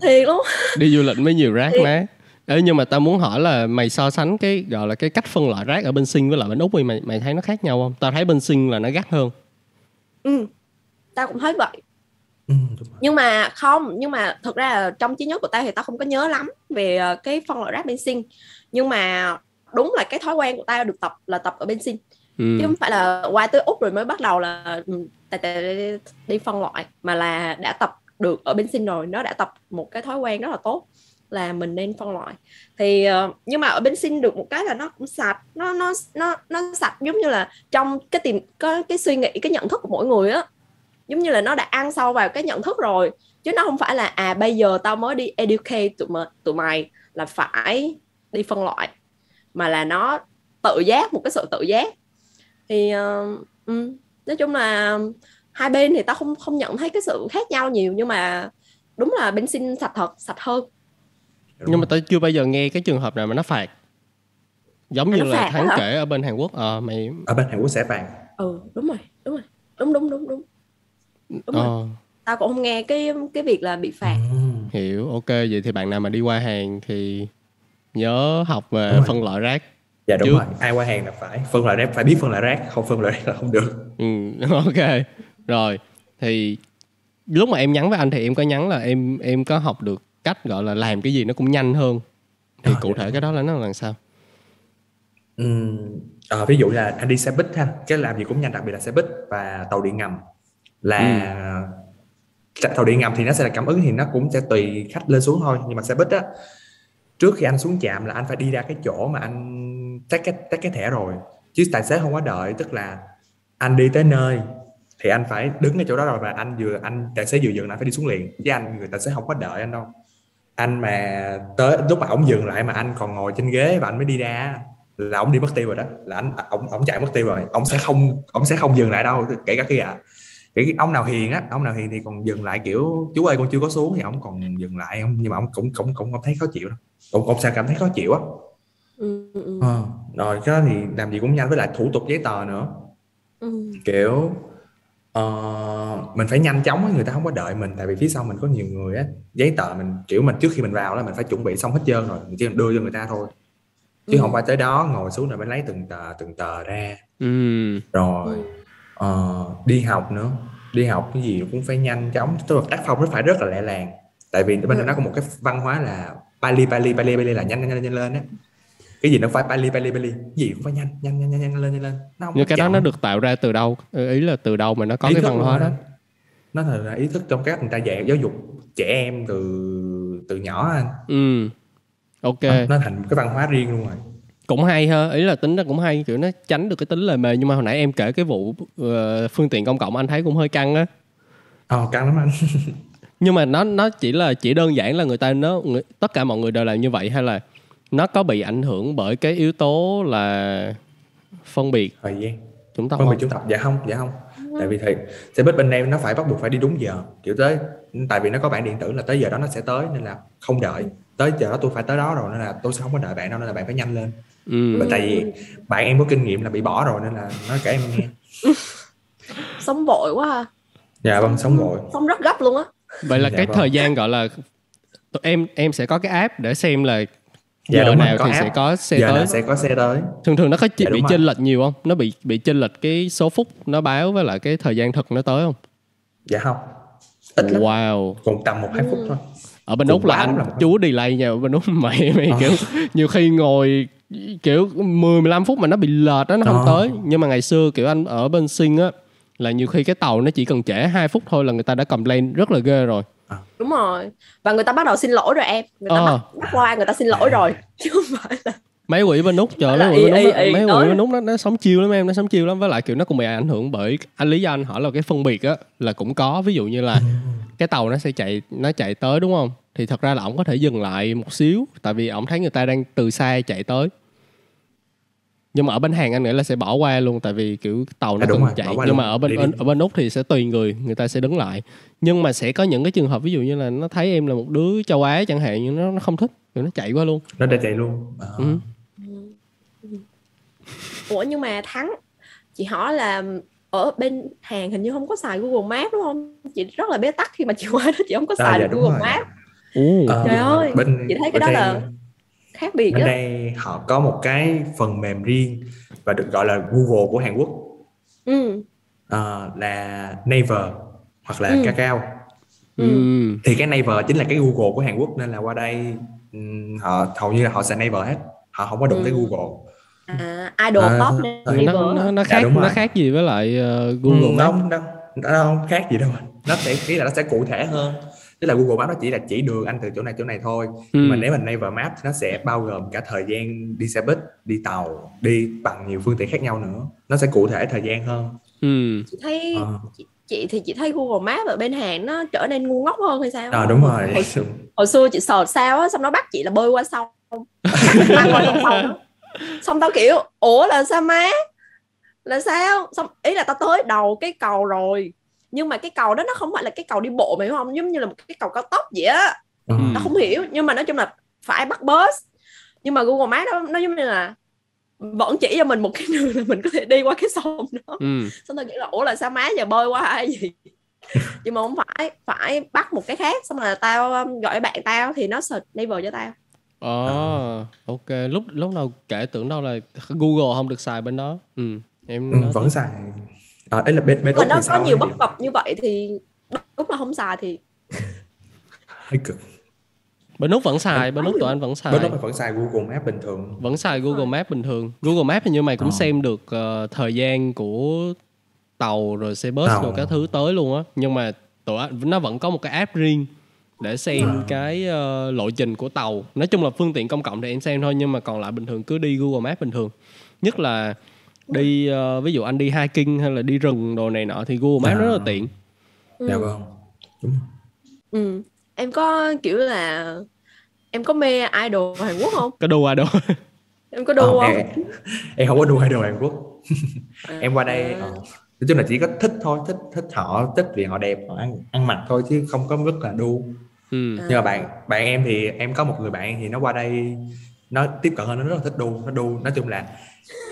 Thiệt luôn. Đi du lịch mới nhiều rác Thiệt. má Ê, nhưng mà tao muốn hỏi là mày so sánh cái gọi là cái cách phân loại rác ở bên Sinh với lại bên Úc thì mày mày thấy nó khác nhau không? Tao thấy bên Sinh là nó gắt hơn. ừ tao cũng thấy vậy ừ, nhưng mà không nhưng mà thực ra là trong trí nhớ của tao thì tao không có nhớ lắm về ờ, cái phân loại rác benzene nhưng mà đúng là cái thói quen của tao được tập là tập ở benzene ừ. chứ không phải là qua tới úc rồi mới bắt đầu là ừ, tại tại đi phân loại mà là đã tập được ở benzene rồi nó đã tập một cái thói quen rất là tốt là mình nên phân loại. Thì ờ, nhưng mà ở benzene được một cái là nó cũng sạch nó nó nó nó sạch giống như là trong cái tìm có cái suy nghĩ cái nhận thức của mỗi người á. Giống như là nó đã ăn sâu vào cái nhận thức rồi chứ nó không phải là à bây giờ tao mới đi educate tụi mày, tụi mày là phải đi phân loại mà là nó tự giác một cái sự tự giác. Thì uh, um, nói chung là hai bên thì tao không không nhận thấy cái sự khác nhau nhiều nhưng mà đúng là benzene sạch thật sạch hơn. Đúng nhưng mà rồi. tao chưa bao giờ nghe cái trường hợp nào mà nó phạt? Giống như Nó là phạt thắng kể ở bên Hàn Quốc ờ mày ở bên Hàn Quốc sẽ bàn ừ đúng rồi đúng rồi. Đúng đúng đúng đúng. Đúng rồi. Ờ, tao cũng không nghe cái cái việc là bị phạt. Ừ. hiểu ok vậy thì bạn nào mà đi qua Hàn thì nhớ học về Đúng rồi. phân loại rác dạ đúng Trước. rồi. Ai qua hàng là phải phân loại rác phải biết phân loại rác không phân loại rác là không được. Ừ, ok. Rồi thì lúc mà em nhắn với anh thì em có nhắn là em em có học được cách gọi là làm cái gì nó cũng nhanh hơn. Thì Ờ, cụ dạ. thể cái đó là nó là làm sao? Ừm, ờ, ví dụ là anh đi xe buýt ha cái làm gì cũng nhanh đặc biệt là xe buýt và tàu điện ngầm. Là tàu điện ngầm thì nó sẽ là cảm ứng thì nó cũng sẽ tùy khách lên xuống thôi nhưng mà xe buýt á trước khi anh xuống trạm là anh phải đi ra cái chỗ mà anh tách cái tách cái thẻ rồi. Chứ tài xế không có đợi tức là anh đi tới nơi thì anh phải đứng ở chỗ đó rồi và anh vừa anh tài xế vừa dừng anh phải đi xuống liền. Chứ anh người tài xế không có đợi anh đâu anh mà tới lúc mà ổng dừng lại mà anh còn ngồi trên ghế và anh mới đi ra là ổng đi mất tiêu rồi đó. Là anh ổng ổng chạy mất tiêu rồi. Ổng sẽ không ổng sẽ không dừng lại đâu kể cả khi à cái ông nào hiền á ông nào hiền thì còn dừng lại kiểu chú ơi con chưa có xuống. Thì ổng còn dừng lại ông nhưng mà ổng cũng cũng cũng không thấy khó chịu đâu cũng cũng sẽ cảm thấy khó chịu á. Ừ, ừ. Ờ, rồi cái đó thì làm gì cũng nhanh với lại thủ tục giấy tờ nữa. Ừ. kiểu ờ, mình phải nhanh chóng người ta không có đợi mình tại vì phía sau mình có nhiều người á giấy tờ mình kiểu mình trước khi mình vào là mình phải chuẩn bị xong hết trơn rồi mình chỉ cần đưa cho người ta thôi. Chứ Ừ. không phải tới đó ngồi xuống rồi mới lấy từng tờ từng tờ ra. Ừ. Rồi ờ, đi học nữa. Đi học cái gì cũng phải nhanh chóng. Tức là tác phong nó phải rất là lẹ làng. Tại vì bên Ừ. đó nó có một cái văn hóa là pali pali pali pali là nhanh nhanh nhanh, nhanh lên á cái gì nó phải pali pali cái gì cũng phải nhanh nhanh nhanh nhanh, nhanh lên nhanh lên. Nó không nhưng cái đó chậm. nó được tạo ra từ đâu? Ừ, ý là từ đâu mà nó có Ý cái văn hóa đó? Nó thật là ý thức trong các người ta dạy giáo dục trẻ em từ từ nhỏ anh. Ừ ok. Nó, nó thành cái văn hóa riêng luôn rồi. Cũng hay ha ý là tính nó cũng hay kiểu nó tránh được cái tính lề mề. Nhưng mà hồi nãy em kể cái vụ ờ, phương tiện công cộng anh thấy cũng hơi căng á. Ờ căng lắm anh. Nhưng mà nó nó chỉ là chỉ đơn giản là người ta nó người, tất cả mọi người đều làm như vậy hay là nó có bị ảnh hưởng bởi cái yếu tố là phân biệt. Thời gian. Chúng ta phân biệt chủng tộc dạ không dạ không. Tại vì thì xe buýt bên em nó phải bắt buộc phải đi đúng giờ. Kiểu tới tại vì nó có bản điện tử là tới giờ đó nó sẽ tới nên là không đợi. Tới giờ đó tôi phải tới đó rồi nên là tôi sẽ không có đợi bạn đâu nên là bạn phải nhanh lên. Ừ. Tại vì bạn em có kinh nghiệm là bị bỏ rồi nên là nói kể em nghe. Sống vội quá ha. Dạ vâng sống vội. sống rất gấp luôn á. Vậy là Dạ cái vâng. thời gian gọi là tụi em em sẽ có cái app để xem là Dạ giờ nào thì app. sẽ có xe giờ tới. nào sẽ có xe tới. Thường thường nó có Dạ, bị chênh lệch nhiều không? Nó bị bị chênh lệch cái số phút nó báo với lại cái thời gian thực nó tới không? Dạ không. Ít lắm. Wow. Còn tầm một hai phút thôi. Ở bên úc là anh là chú delay nha ở bên úc mày mày Ờ. kiểu nhiều khi ngồi kiểu 10 15 phút mà nó bị lệch đó nó không Ờ. tới. Nhưng mà ngày xưa kiểu anh ở bên Sing á là nhiều khi cái tàu nó chỉ cần trễ 2 phút thôi là người ta đã cầm lên rất là ghê rồi đúng rồi. Và người ta bắt đầu xin lỗi rồi em. Người ta Ờ. bắt, bắt qua người ta xin lỗi rồi chứ không phải là mấy quỷ bên úc trời mấy quỷ bên úc y mấy quỷ bên úc nó, nó sống chiêu lắm em nó sống chiêu lắm. Với lại kiểu nó cũng bị ảnh hưởng bởi anh lý do anh hỏi là cái phân biệt á là cũng có. Ví dụ như là cái tàu nó sẽ chạy nó chạy tới đúng không? Thì thật ra là ổng có thể dừng lại một xíu tại vì ổng thấy người ta đang từ xa chạy tới nhưng mà ở bên hàng anh nghĩ là sẽ bỏ qua luôn tại vì kiểu tàu nó À, đúng cần rồi, chạy nhưng luôn. mà ở bên Đi ở, bên úc thì sẽ tùy người người ta sẽ đứng lại nhưng mà sẽ có những cái trường hợp ví dụ như là nó thấy em là một đứa châu á chẳng hạn nhưng nó nó không thích rồi nó chạy qua luôn nó đã chạy luôn Ờ. ừ. ủa nhưng mà thắng chị hỏi là ở bên Hàn hình như không có xài Google Maps đúng không chị rất là bế tắc khi mà chị qua đó chị không có À, xài dạ, được đúng Google rồi. Maps Ồ. Ờ, Trời ơi, bên chị thấy cái bên đó là khác biệt bên á đây họ có một cái phần mềm riêng và được gọi là Google của Hàn Quốc ừ Ờ, là Naver hoặc là Ừ. Kakao Ừ. ừ. thì cái Naver chính là cái Google của Hàn Quốc nên là qua đây ừm, họ hầu như là họ xài Naver hết họ không có đụng tới Ừ. Google à, idol À, top ừ. Naver nó, nó, nó Dạ, khác đúng nó khác gì với lại ờ, Google Ừ, nó nó, nó không khác gì đâu nó sẽ ý là nó sẽ cụ thể hơn tức là Google Maps nó chỉ là chỉ đường anh từ chỗ này chỗ này thôi. Ừ. nhưng mà nếu mình Naver Maps nó sẽ bao gồm cả thời gian đi xe buýt đi tàu đi bằng nhiều phương tiện khác nhau nữa. Nó sẽ cụ thể thời gian hơn. Ừ. chị thấy Ờ. chị, chị thì chị thấy Google Maps ở bên Hàn nó trở nên ngu ngốc hơn hay sao? À, đúng rồi. Hồi, hồi xưa chị sờ sao á xong nó bắt chị là bơi qua sông. Băng qua con sông xong tao kiểu ủa là sao má? Là sao? Xong ý là tao tới đầu cái cầu rồi nhưng mà cái cầu đó nó không phải là cái cầu đi bộ mày hiểu không giống như là một cái cầu cao tốc vậy á Ừ. tao không hiểu nhưng mà nói chung là phải bắt bus nhưng mà Google Maps đó nó giống như là vẫn chỉ cho mình một cái đường là mình có thể đi qua cái sông đó Ừ. xong tao nghĩ là ủa là sao má giờ bơi qua hay gì nhưng mà không phải phải bắt một cái khác xong rồi tao um, gọi bạn tao thì nó search naver cho tao Ờ, ok. Lúc lúc nào kể tưởng đâu là Google không được xài bên đó. Ừ. Em Ừ, vẫn xài à, ấy là bên bên mà nó có nhiều ấy? bất cập như vậy thì lúc mà không xài thì hơi cực bên Úc vẫn xài, bên Úc tụi anh vẫn xài. bên đó mình vẫn xài Google Maps bình thường Vẫn xài Google Maps bình thường. Google Maps hình như mày cũng Ờ. xem được ờ, thời gian của tàu rồi xe bus Tàu. rồi các thứ tới luôn á. Nhưng mà tụi anh nó vẫn có một cái app riêng để xem Ờ. cái ờ, lộ trình của tàu. Nói chung là phương tiện công cộng thì em xem thôi nhưng mà còn lại bình thường cứ đi Google Maps bình thường. Nhất là đi ờ, ví dụ anh đi hiking hay là đi rừng đồ này nọ thì Google Maps À. rất là tiện. dạ ừ. vâng đúng ừ. em có kiểu là em có mê idol Hàn Quốc không Có đu đâu. em có đu Ờ, không em, em không có đua idol Hàn Quốc À. em qua đây ờ, nói chung là chỉ có thích thôi thích thích họ thích vì họ đẹp họ ăn ăn mặc thôi chứ không có rất là đu ừ. À. nhưng mà bạn bạn em thì em có một người bạn thì nó qua đây nó tiếp cận hơn nó rất là thích đu nó đu nói chung là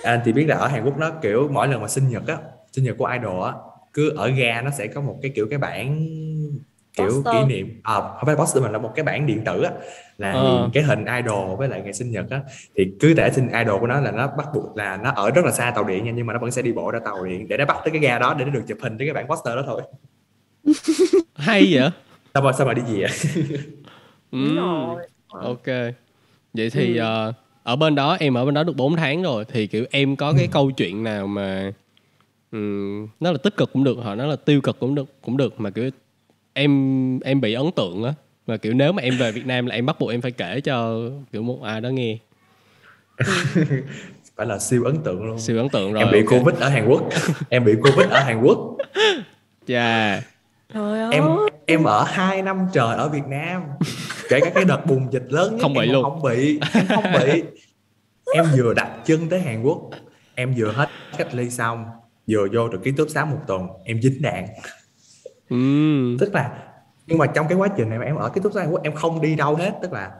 anh thì biết là ở Hàn Quốc nó kiểu mỗi lần mà sinh nhật á sinh nhật của idol á cứ ở ga nó sẽ có một cái kiểu cái bản kiểu Poster. kỷ niệm à, không phải poster mà là một cái bản điện tử á là Ờ. cái hình idol với lại ngày sinh nhật á thì cứ để sinh idol của nó là nó bắt buộc là nó ở rất là xa tàu điện nha nhưng mà nó vẫn sẽ đi bộ ra tàu điện để nó bắt tới cái ga đó để nó được chụp hình với cái bản poster đó thôi Hay vậy? sao mà sao mà đi gì vậy Ừ. Ok. Vậy thì Ừ. ờ, ở bên đó em ở bên đó được 4 tháng rồi thì kiểu em có cái câu chuyện nào mà um, nó là tích cực cũng được hoặc nó là tiêu cực cũng được cũng được mà kiểu em em bị ấn tượng á. Mà kiểu nếu mà em về Việt Nam là em bắt buộc em phải kể cho kiểu một ai đó nghe. Phải là siêu ấn tượng luôn. Siêu ấn tượng rồi em bị ok. covid ở Hàn Quốc. Em bị covid ở Hàn Quốc. Chà. trời ơi. em em ở 2 năm trời ở Việt Nam kể cả cái đợt bùng dịch lớn nhất Không bị em luôn. không bị em không bị em vừa đặt chân tới Hàn Quốc em vừa hết cách ly xong vừa vô được ký túc xá một tuần em dính đạn Ừm. tức là nhưng mà trong cái quá trình này mà em ở ký túc xá Hàn Quốc em không đi đâu hết tức là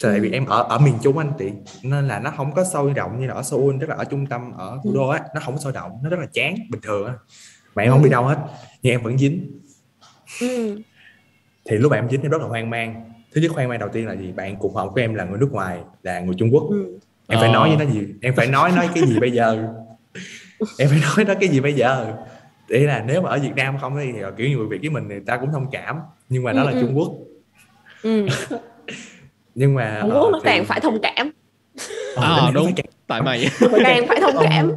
tại vì Ừ. em ở ở miền Trung anh chị nên là nó không có sôi động như là ở Seoul tức là ở trung tâm ở thủ đô á nó không có sôi động nó rất là chán bình thường á mà em không đi đâu hết nhưng em vẫn dính ừ. Thì lúc mà em dính em rất là hoang mang thứ nhất hoang mang đầu tiên là gì bạn cùng phòng của em là người nước ngoài là người Trung Quốc Ừ. em phải Ờ. nói với nó gì em phải nói nói cái gì bây giờ em phải nói nó cái gì bây giờ để là nếu mà ở Việt Nam không thì kiểu như người Việt với mình người ta cũng thông cảm nhưng mà nó Ừ, là ừ. Trung Quốc Ừ. nhưng mà Hàn ờ, Quốc nó thì- càng phải thông cảm ờ, Ờ, thì nó đúng. Tại mày. càng phải thông cảm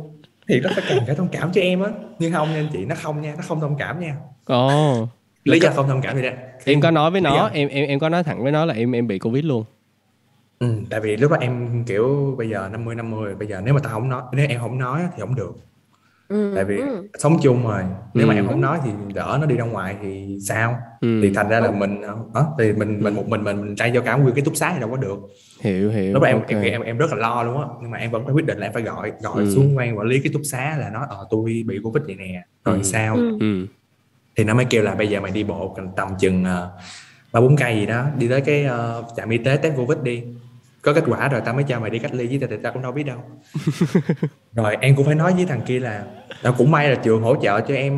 thì nó phải càng phải thông cảm cho em á nhưng không nha anh chị nó không nha nó không thông cảm nha Ồ. lý do không thông cảm thì đó Em có nói với nó, do? em em em có nói thẳng với nó là em em bị Covid luôn. ừ, tại vì lúc đó em kiểu bây giờ 50 50 bây giờ nếu mà tao không nói nếu em không nói thì không được ừ. tại vì ừ. sống chung rồi nếu mà Ừ. em không nói thì đỡ nó đi ra ngoài thì sao Ừ. thì thành ra là mình đó, thì mình mình một mình mình mình trai cho cả nguyên cái túc xá thì đâu có được Hiểu hiểu. lúc đó em, ok. em em em rất là lo luôn á nhưng mà em vẫn phải quyết định là em phải gọi gọi Ừ. xuống quan quản lý cái túc xá là nói ờ tôi bị covid vậy nè rồi Ừ. sao Ừ. Thì nó mới kêu là bây giờ mày đi bộ tầm chừng ờ, ba bốn cây gì đó đi tới cái ờ, trạm y tế test covid đi. Có kết quả rồi tao mới cho mày đi cách ly với tao thì tao cũng đâu biết đâu. Rồi em cũng phải nói với thằng kia là tao cũng may là trường hỗ trợ cho em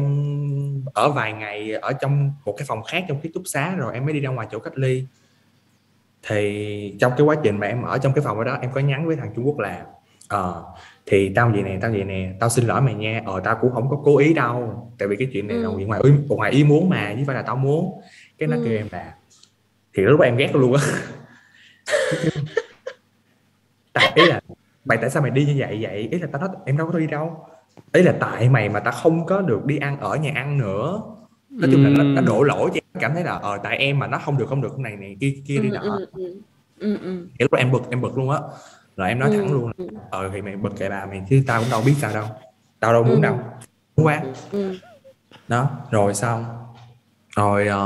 ở vài ngày ở trong một cái phòng khác trong ký túc xá rồi em mới đi ra ngoài chỗ cách ly. Thì trong cái quá trình mà em ở trong cái phòng đó em có nhắn với thằng Trung Quốc là ờ thì tao vậy nè tao vậy nè tao xin lỗi mày nha ờ tao cũng không có cố ý đâu tại vì cái chuyện này là Ừ. ngoài ý, ngoài ý muốn mà chứ phải là tao muốn cái nó Ừ. kêu em là thì lúc đó em ghét luôn á tại ý là mày tại sao mày đi như vậy vậy ý là tao nói em đâu có đi đâu ý là tại mày mà tao không có được đi ăn ở nhà ăn nữa nói chung là nó, nó Ừm. đổ lỗi cho em cảm thấy là ờ tại em mà nó không được không được cái này này kia kia đi ừ, nọ ừ, ừ. Ừ, ừ. Thì lúc đó em bực em bực luôn á rồi em nói Ừ, thẳng luôn ờ thì mày bực kệ bà mày chứ tao cũng đâu biết sao đâu. Tao đâu muốn Ừ. đâu. Muốn quá. Ừ. đó rồi xong. Rồi ờ,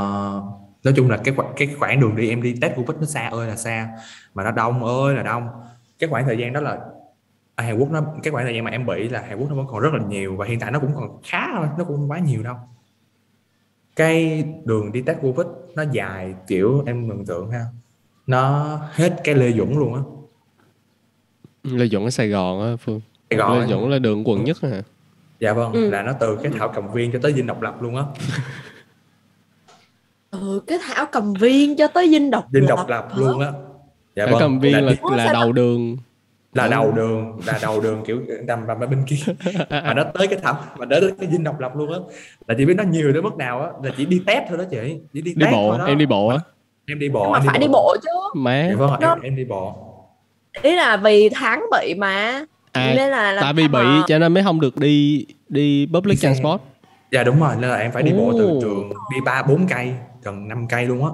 nói chung là cái cái khoảng đường đi em đi Tết Covid nó xa ơi là xa mà nó đông ơi là đông. Cái khoảng thời gian đó là ở Hàn Quốc nó cái khoảng thời gian mà em bị là Hàn Quốc nó vẫn còn rất là nhiều và hiện tại nó cũng còn khá thôi nó cũng không quá nhiều đâu. Cái đường đi Tết Covid nó dài kiểu em mường tượng ha nó hết cái Lê Duẩn luôn á Lê Duẩn ở Sài Gòn á Phương. Sài Gòn Lê. Duẩn là đường quận nhất hả? Dạ vâng Ừ. là nó từ cái thảo cầm viên cho tới dinh độc lập luôn á. Ừ cái thảo cầm viên cho tới dinh độc dinh lập độc lập hả? luôn á. Dạ Ở cầm viên là, là sao đầu đường. Là đầu đường là đầu đường kiểu nằm nằm ở bên kia. Mà nó tới cái thảo mà đến cái dinh độc lập luôn á. Là chị biết nó nhiều tới mức nào á là chỉ đi test thôi đó chị. Chỉ đi, đi bộ thôi đó. em đi bộ á. Em đi bộ nhưng mà em phải đi bộ chứ. Má. Dạ vâng em, em đi bộ ý là vì tháng bị mà. À nên là làm tại vì sao bị mà- cho nên mới không được đi đi public Đi transport. Dạ đúng rồi nên là em phải đi bộ từ trường đi ba bốn cây gần 5 cây luôn á.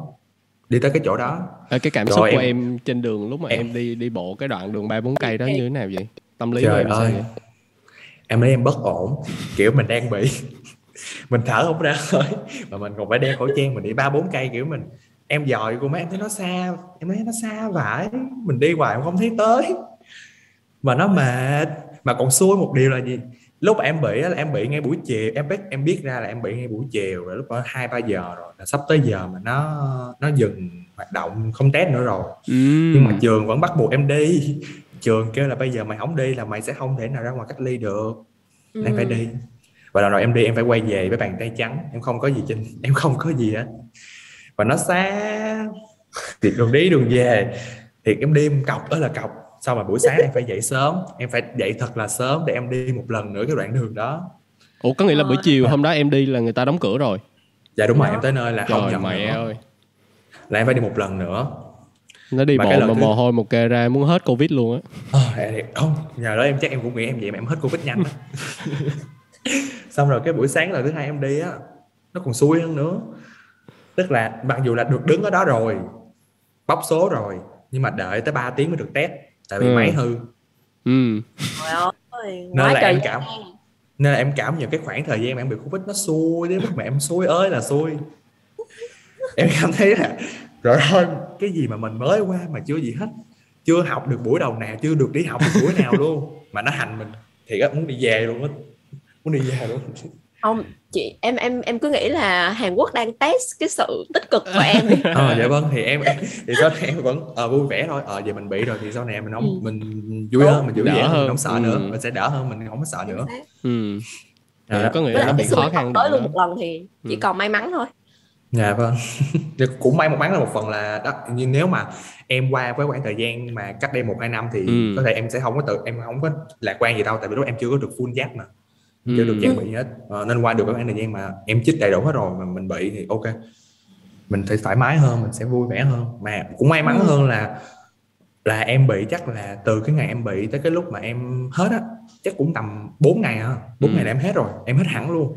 Đi tới cái chỗ đó. Ờ, cái cảm Rồi xúc của em- em trên đường lúc mà em- em đi đi bộ cái đoạn đường ba bốn cây đó như thế nào vậy? Tâm lý của trời em sao ơi. vậy? Em thấy em bất ổn kiểu mình đang bị mình thở không ra hơi mà mình còn phải đeo khẩu trang mình đi ba bốn cây kiểu mình em dòi cô mấy em thấy nó xa em thấy nó xa vãi. Mình đi hoài em không thấy tới. Mà nó mệt. Mà còn xui một điều là gì? Lúc em bị á, là em bị ngay buổi chiều. Em biết em biết ra là em bị ngay buổi chiều rồi lúc đó hai ba giờ rồi. Là sắp tới giờ mà nó nó dừng hoạt động không test nữa rồi. Ừm. nhưng mà trường vẫn bắt buộc em đi. Trường kêu là bây giờ mày không đi là mày sẽ không thể nào ra ngoài cách ly được. Ừ. em phải đi. Và lần đầu em đi em phải quay về với bàn tay trắng. Em không có gì trên em không có gì hết và nó xa. Thì đường đi đường về. Thì em đi em cọc đó là cọc. Sau mà buổi sáng em phải dậy sớm. Em phải dậy thật là sớm để em đi một lần nữa cái đoạn đường đó. Ủa có nghĩa là buổi Ờ. chiều hôm đó em đi là người ta đóng cửa rồi? Dạ đúng rồi Đó. em tới nơi là không trời nhận mẹ nữa. ơi. Là em phải đi một lần nữa. Nó đi Mà bộ mà thứ- mồ hôi một kê ra muốn hết covid luôn á. Thì không nhờ đó em chắc em cũng nghĩ em vậy mà em hết covid nhanh á. Xong rồi cái buổi sáng là thứ hai em đi á nó còn xui hơn nữa tức là mặc dù là được đứng ở đó rồi bóc số rồi nhưng mà đợi tới 3 tiếng mới được test tại vì Ừ. máy hư. Ừ. Ơi, Nên là em cảm- nên là em cảm nhận cái khoảng thời gian mà em bị covid nó xui đến mức mà em xui ơi là xui. Em cảm thấy là rồi thôi cái gì mà mình mới qua mà chưa gì hết chưa học được buổi đầu nào chưa được đi học được buổi nào luôn mà nó hành mình. Thì muốn đi về luôn á muốn đi về luôn không chị em em em cứ nghĩ là Hàn Quốc đang test cái sự tích cực của em đi. Ờ dạ vâng thì em, em thì sau này em vẫn ờ, vui vẻ thôi. Ờ giờ mình bị rồi thì sau này mình không Ừ. mình vui hơn mình vui vẻ hơn mình không sợ Ừ. nữa mình sẽ đỡ hơn mình không có sợ nữa. ừ. Dạ. Thì có nghĩa là bị khó khăn tới luôn một lần thì chỉ Ừ. còn may mắn thôi. Dạ vâng. Thì cũng may một mắn là một phần là đó nhưng nếu mà em qua với khoảng thời gian mà cách đây một hai năm thì Ừ. có thể em sẽ không có tự em không có lạc quan gì đâu tại vì lúc em chưa có được full giáp mà chưa Ừ. được trang bị hết Ờ, nên qua được cái khoảng thời gian mà em chích đầy đủ hết rồi mà mình bị thì ok mình sẽ thoải mái hơn mình sẽ vui vẻ hơn mà cũng may mắn Ừ. hơn là là em bị chắc là từ cái ngày em bị tới cái lúc mà em hết á chắc cũng tầm 4 ngày à 4 Ừ. ngày là em hết rồi em hết hẳn luôn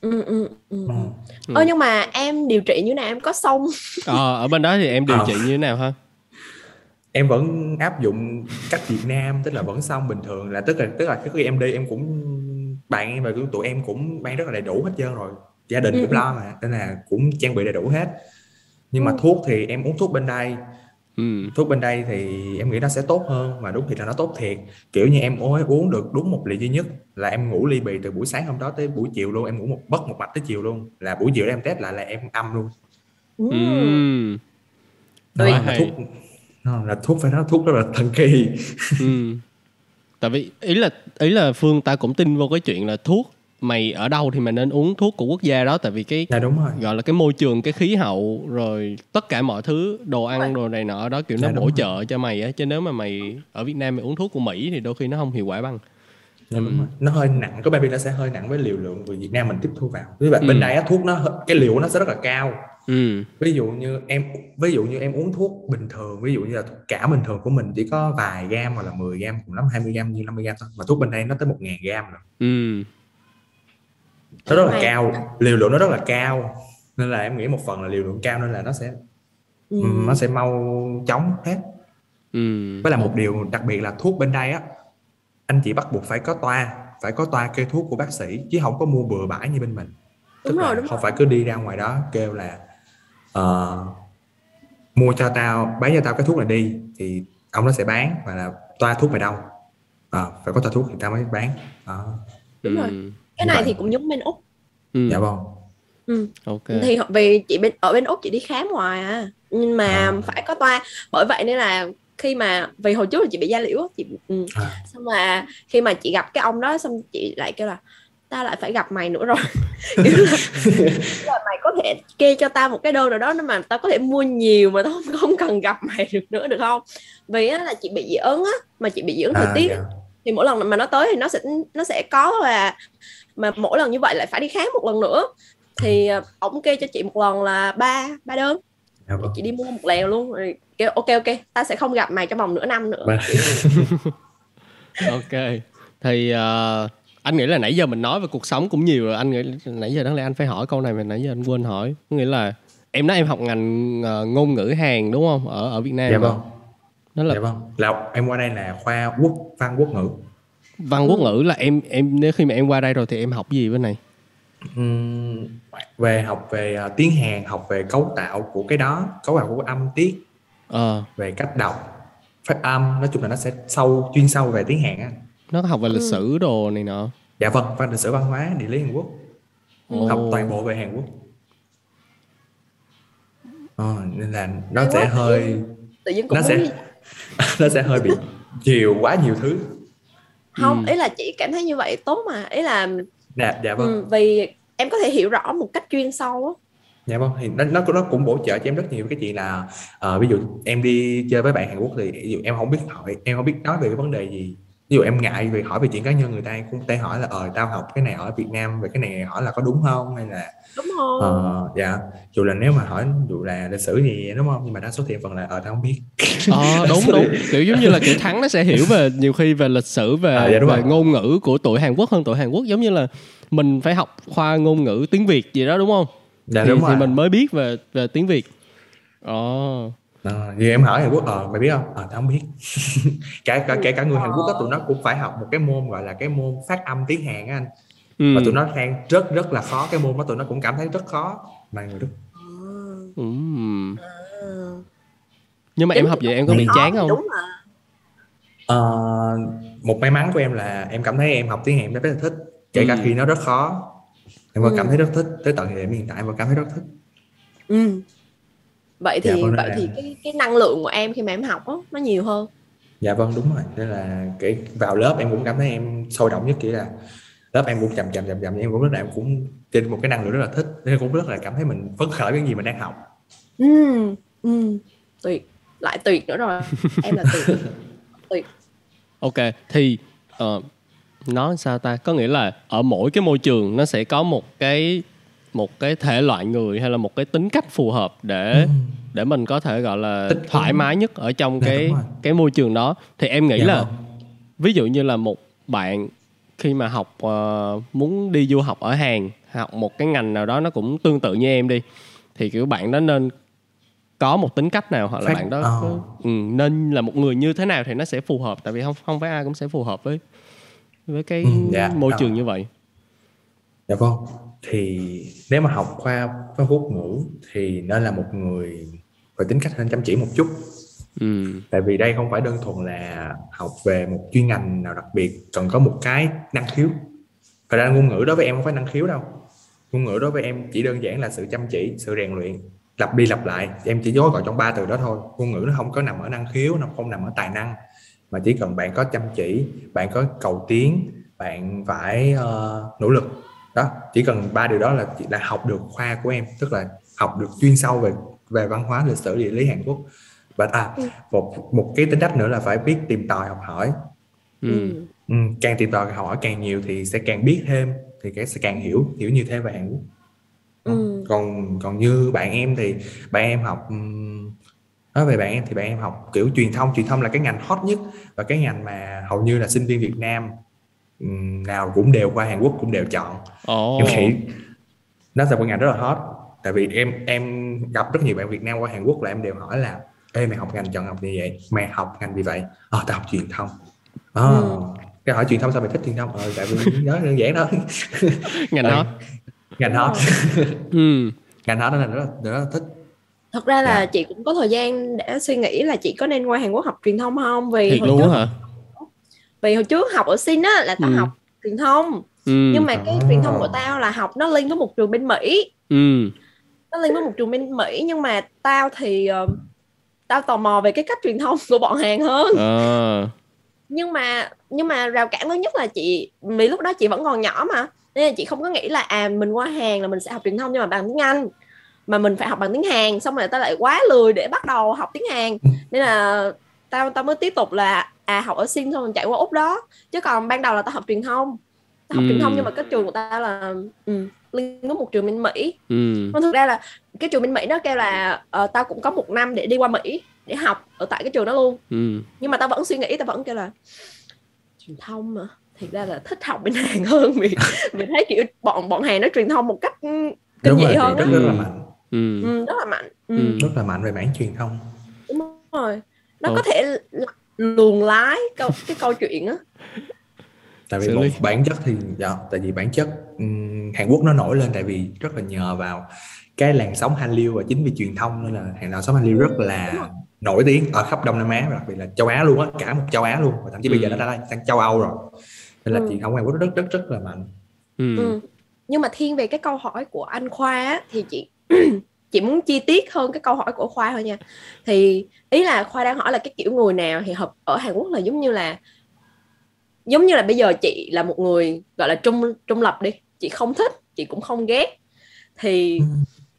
ừ, ừ, ừ. ừ. Ừ. Ơ nhưng mà em điều trị như nào em có xong ờ, ở bên đó thì em điều Ờ. trị như thế nào ha em vẫn áp dụng cách Việt Nam tức là vẫn xong bình thường là tức là tức là cái khi em đi em cũng bạn em và tụi em cũng mang rất là đầy đủ hết trơn rồi. Gia đình Ừ, cũng ừ. lo mà nên là cũng trang bị đầy đủ hết. Nhưng mà Ừ. thuốc thì em uống thuốc bên đây. Ừ. Thuốc bên đây thì em nghĩ nó sẽ tốt hơn mà đúng thì là nó tốt thiệt. Kiểu như em uống uống được đúng một ly duy nhất là em ngủ ly bì từ buổi sáng hôm đó tới buổi chiều luôn em ngủ một bất một mạch tới chiều luôn. Là buổi chiều đó em test lại là em âm luôn. Ừ. ừ. Đó là thuốc nó là thuốc phải nói thuốc rất là thần kỳ. Ừ tại vì ý là ý là phương ta cũng tin vô cái chuyện là thuốc mày ở đâu thì mày nên uống thuốc của quốc gia đó tại vì cái dạ đúng rồi gọi là cái môi trường cái khí hậu rồi tất cả mọi thứ đồ ăn đồ này nọ đó kiểu nó Dạ, đúng bổ rồi. trợ cho mày á chứ nếu mà mày ở Việt Nam mày uống thuốc của Mỹ thì đôi khi nó không hiệu quả bằng Dạ, đúng Ừ. rồi. nó hơi nặng có baby nó sẽ hơi nặng với liều lượng của Việt Nam mình tiếp thu vào với bạn Ừ. bên đây á, thuốc nó cái liều nó sẽ rất là cao ừ. Ví dụ như em ví dụ như em uống thuốc bình thường ví dụ như là thuốc cảm bình thường của mình chỉ có vài gram hoặc là 10 gram cùng lắm 20 gram như 50 gram thôi. Mà thuốc bên đây nó tới 1 ngàn gram rồi ừ. Nó rất là Mà- cao liều lượng nó rất là cao. Nên là em nghĩ một phần là liều lượng cao nên là nó sẽ Ừ. nó sẽ mau chóng hết. Ừ. Với là một điều đặc biệt là thuốc bên đây á anh chỉ bắt buộc phải có toa phải có toa kê thuốc của bác sĩ chứ không có mua bừa bãi như bên mình. Đúng Tức rồi, là đúng không phải cứ đi ra ngoài đó kêu là ờ, mua cho tao bán cho tao cái thuốc này đi thì ông nó sẽ bán và là toa thuốc mày đâu Ờ, phải có toa thuốc thì tao mới bán Đó. Đúng rồi. ừ. cái này vậy. thì cũng giống bên úc ừ dạ vâng ừ. ok thì vì chị bên ở bên úc chị đi khám hoài à nhưng mà À. phải có toa bởi vậy nên là khi mà vì hồi trước là chị bị da liễu á, chị ừ. À. xong là khi mà chị gặp cái ông đó xong chị lại kêu là ta lại phải gặp mày nữa rồi. Kiểu là, là mày có thể kê cho tao một cái đơn nào đó mà tao có thể mua nhiều mà tao không, không cần gặp mày được nữa được không? Vì á, là chị bị dị ứng á mà chị bị dị ứng thời à, tiết dạ. thì mỗi lần mà nó tới thì nó sẽ nó sẽ có là mà mỗi lần như vậy lại phải đi khám một lần nữa. Thì ờ, ổng kê cho chị một lần là ba ba đơn. Dạ vâng. chị đi mua một lèo luôn rồi kêu ok ok ta sẽ không gặp mày trong vòng nửa năm nữa. Ok. Thì ờ, anh nghĩ là nãy giờ mình nói về cuộc sống cũng nhiều rồi. Anh nghĩ nãy giờ đáng lẽ anh phải hỏi câu này mà nãy giờ anh quên hỏi. Có nghĩa là em nói em học ngành ờ, ngôn ngữ Hàn đúng không? Ở ở Việt Nam dạ vâng. Nó là dạ vâng. Là em qua đây là khoa quốc văn quốc ngữ. Văn quốc ngữ là em em nếu khi mà em qua đây rồi thì em học gì bên này? Ừm, về học về à, tiếng Hàn học về cấu tạo của cái đó cấu tạo của âm tiết. Ờ. Về cách đọc phát âm nói chung là nó sẽ sâu chuyên sâu về tiếng Hàn á nó học về lịch Ừ. sử đồ này nọ. Dạ vâng văn lịch sử văn hóa địa lý Hàn Quốc. Ồ. học toàn bộ về Hàn Quốc. Ờ, nên là nó Hay sẽ quá. hơi tự nhiên cũng nó sẽ nó sẽ hơi bị nhiều quá nhiều thứ. Không Ừ. ý là chị cảm thấy như vậy tốt mà. Ý là dạ dạ vâng. Ừ, vì em có thể hiểu rõ một cách chuyên sâu á. Dạ vâng, thì nó nó nó cũng bổ trợ cho em rất nhiều. Cái chuyện là ờ, ví dụ em đi chơi với bạn Hàn Quốc thì ví dụ em không biết hỏi em không biết nói về cái vấn đề gì ví dụ em ngại về hỏi về chuyện cá nhân người ta cũng thể hỏi là ờ tao học cái này ở Việt Nam về cái này hỏi là có đúng không? Hay là đúng không ờ dạ. Dù là nếu mà hỏi dù là lịch sử gì đúng không? Nhưng mà đa số thì phần là ờ tao không biết. Ờ đúng đúng. kiểu giống như là kiểu thắng nó sẽ hiểu về nhiều khi về lịch sử về À, dạ, đúng về rồi. ngôn ngữ của tuổi Hàn Quốc hơn tuổi Hàn Quốc. Giống như là mình phải học khoa ngôn ngữ tiếng Việt gì đó đúng không? Dạ thì, đúng thì rồi. mình mới biết về về tiếng Việt. Ồ Ờ, như em hỏi Hàn Quốc ờ mày biết không ờ tao không biết cả cả kể cả người Hàn Quốc đó tụi nó cũng phải học một cái môn gọi là cái môn phát âm tiếng Hàn á anh ừ. và tụi nó khen rất rất là khó cái môn đó tụi nó cũng cảm thấy rất khó mà người Đức Ừm. Ừ. nhưng mà em học vậy em có bị chán không đúng mà Ờ, một may mắn của em là em cảm thấy em học tiếng Hàn em rất là thích kể cả Ừ. khi nó rất khó em vẫn Ừ. cảm thấy rất thích tới tận thời điểm hiện tại em vẫn cảm thấy rất thích ừ. Vậy thì Dạ, vâng, vậy nên thì là- cái cái năng lượng của em khi mà em học á nó nhiều hơn? Dạ vâng đúng rồi. Nên là cái vào lớp em cũng cảm thấy em sôi động nhất kiểu là lớp em cũng chậm chậm chậm chậm. Em cũng rất là em cũng trên một cái năng lượng rất là thích nên cũng rất là cảm thấy mình phấn khởi với những gì mình đang học. Ừ. Ừ. tuyệt. Lại tuyệt nữa rồi. Em là tuyệt. Tuyệt. Ok thì ờ, nói sao ta? Có nghĩa là ở mỗi cái môi trường nó sẽ có một cái một cái thể loại người hay là một cái tính cách phù hợp để để mình có thể gọi là thoải mái nhất ở trong Dạ, cái cái môi trường đó thì em nghĩ Dạ là vâng. ví dụ như là một bạn khi mà học ờ, muốn đi du học ở Hàn học một cái ngành nào đó nó cũng tương tự như em đi thì kiểu bạn đó nên có một tính cách nào hoặc là bạn đó ờ. có, ừ, nên là một người như thế nào thì nó sẽ phù hợp tại vì không không phải ai cũng sẽ phù hợp với với cái Ừ, dạ, môi ờ. trường như vậy Dạ vâng. Thì nếu mà học khoa văn quốc ngữ thì nên là một người về tính cách nên chăm chỉ một chút. ừ. Tại vì đây không phải đơn thuần là học về một chuyên ngành nào đặc biệt, cần có một cái năng khiếu. Thật ra ngôn ngữ đối với em không phải năng khiếu đâu. Ngôn ngữ đối với em chỉ đơn giản là sự chăm chỉ, sự rèn luyện, lặp đi lặp lại. Em chỉ gói gọn trong ba từ đó thôi. Ngôn ngữ nó không có nằm ở năng khiếu, nó không nằm ở tài năng. Mà chỉ cần bạn có chăm chỉ, bạn có cầu tiến, bạn phải ờ, nỗ lực đó chỉ cần ba điều đó là chỉ là học được khoa của em tức là học được chuyên sâu về về văn hóa lịch sử địa lý Hàn Quốc và à Ừ. một một cái tính cách nữa là phải biết tìm tòi học hỏi Ừ. ừ. càng tìm tòi học hỏi càng nhiều thì sẽ càng biết thêm thì cái sẽ càng hiểu hiểu nhiều thêm về Hàn Quốc ừ. còn còn như bạn em thì bạn em học nói về bạn em thì bạn em học kiểu truyền thông truyền thông là cái ngành hot nhất và cái ngành mà hầu như là sinh viên Việt Nam nào cũng đều qua Hàn Quốc cũng đều chọn. Ồ. Em nghĩ nó là một ngành rất là hot. Tại vì em em gặp rất nhiều bạn Việt Nam qua Hàn Quốc là em đều hỏi là ê mày học ngành chọn học như vậy? Mày học ngành gì vậy? Ờ tao học truyền thông. Ờ. Ừ. cái hỏi truyền thông sao mày thích truyền thông? Ờ tại vì đó đơn giản thôi. Ngành Ờ, đó ngành hot. Ừ. Ngành hot đó là rất là, rất là thích. Thật ra là Dạ. chị cũng có thời gian để suy nghĩ là chị có nên qua Hàn Quốc học truyền thông không? Vì thiệt luôn hả vì hồi trước học ở Sin á là tao Ừ. học truyền thông. Ừ. Nhưng mà cái À. truyền thông của tao là học nó liên với một trường bên Mỹ. Ừ. Nó liên với một trường bên Mỹ nhưng mà tao thì ờ, tao tò mò về cái cách truyền thông của bọn Hàn hơn. Ờ. Nhưng mà nhưng mà rào cản lớn nhất là chị vì lúc đó chị vẫn còn nhỏ mà nên là chị không có nghĩ là à mình qua Hàn là mình sẽ học truyền thông nhưng mà bằng tiếng Anh mà mình phải học bằng tiếng Hàn xong rồi tao lại quá lười để bắt đầu học tiếng Hàn. Nên là tao tao mới tiếp tục là à học ở Sin xong rồi chạy qua úc đó. Chứ còn ban đầu là tao học truyền thông. Tao học Ừ. truyền thông nhưng mà cái trường của tao là ừ, liên với một trường bên Mỹ. Ừ. Thực ra là cái trường bên Mỹ nó kêu là ờ, tao cũng có một năm để đi qua Mỹ để học ở tại cái trường đó luôn. Ừ. Nhưng mà tao vẫn suy nghĩ tao vẫn kêu là truyền thông mà. Thực ra là thích học bên Hàn hơn vì vì thấy kiểu bọn bọn Hàn nó truyền thông một cách ừ, kinh đúng dị hơn rất á. rất là Ừ. mạnh. Ừ. Ừ, rất là mạnh. Ừ, Ừ. rất là mạnh về mảng truyền thông. Đúng rồi. Nó Ồ. có thể luồn lái câu cái câu chuyện á tại vì một bản chất thì dạ, tại vì bản chất ừm, Hàn Quốc nó nổi lên tại vì rất là nhờ vào cái làn sóng Hallyu và chính vì truyền thông nên là hàng làn sóng Hallyu rất là nổi tiếng ở khắp Đông Nam Á và đặc biệt là châu Á luôn á cả một châu Á luôn và thậm chí bây giờ Ừ. nó đã sang châu Âu rồi nên là Ừ. truyền thông Hàn Quốc rất rất rất là mạnh ừ ừ. nhưng mà thiên về cái câu hỏi của anh Khoa á, thì chị chị muốn chi tiết hơn cái câu hỏi của Khoa thôi nha. Thì ý là Khoa đang hỏi là cái kiểu người nào thì hợp ở Hàn Quốc là giống như là giống như là bây giờ chị là một người gọi là trung trung lập đi. Chị không thích chị cũng không ghét. Thì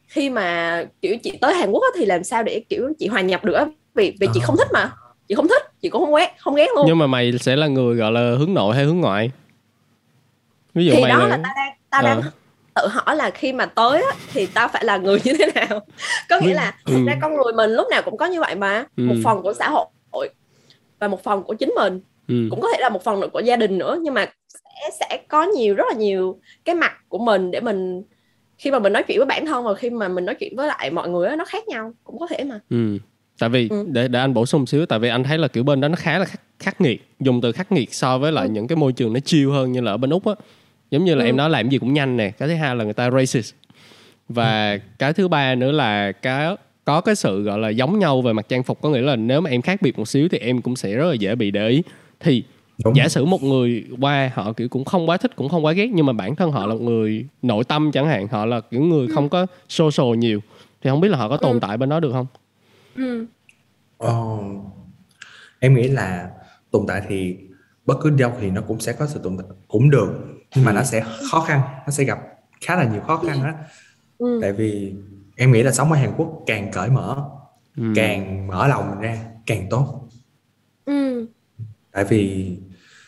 khi mà kiểu chị tới Hàn Quốc thì làm sao để kiểu chị hòa nhập được vì vì chị không thích mà. Chị không thích chị cũng không ghét không ghét luôn. Nhưng mà mày sẽ là người gọi là hướng nội hay hướng ngoại? Ví dụ thì mày đó là là tao đang đang Ờ. tự hỏi là khi mà tới á, thì tao phải là người như thế nào có nghĩa Ừ. là Ừ. thực ra con người mình lúc nào cũng có như vậy mà Ừ. một phần của xã hội và một phần của chính mình ừ. cũng có thể là một phần của gia đình nữa nhưng mà sẽ sẽ có nhiều rất là nhiều cái mặt của mình để mình khi mà mình nói chuyện với bản thân và khi mà mình nói chuyện với lại mọi người á, nó khác nhau cũng có thể mà Ừ. Tại vì Ừ. để để anh bổ sung xíu tại vì anh thấy là kiểu bên đó nó khá là khắc, khắc nghiệt, dùng từ khắc nghiệt so với lại Ừ. những cái môi trường nó chill hơn như là ở bên Úc á. Giống như là Ừ. em nói làm gì cũng nhanh nè, cái thứ hai là người ta racist. Và cái thứ ba nữa là cái có cái sự gọi là giống nhau về mặt trang phục có nghĩa là nếu mà em khác biệt một xíu thì em cũng sẽ rất là dễ bị để ý. Thì đúng giả sử một người qua họ kiểu cũng không quá thích cũng không quá ghét nhưng mà bản thân họ là một người nội tâm chẳng hạn họ là kiểu người không có social nhiều thì không biết là họ có tồn Ừ. tại bên đó được không ừ. Ờ, em nghĩ là tồn tại thì bất cứ đâu thì nó cũng sẽ có sự tồn tại cũng được nhưng mà Ừ. nó sẽ khó khăn nó sẽ gặp khá là nhiều khó khăn đó Ừ. tại vì em nghĩ là sống ở Hàn Quốc càng cởi mở Ừ. càng mở lòng mình ra càng tốt Ừ. tại vì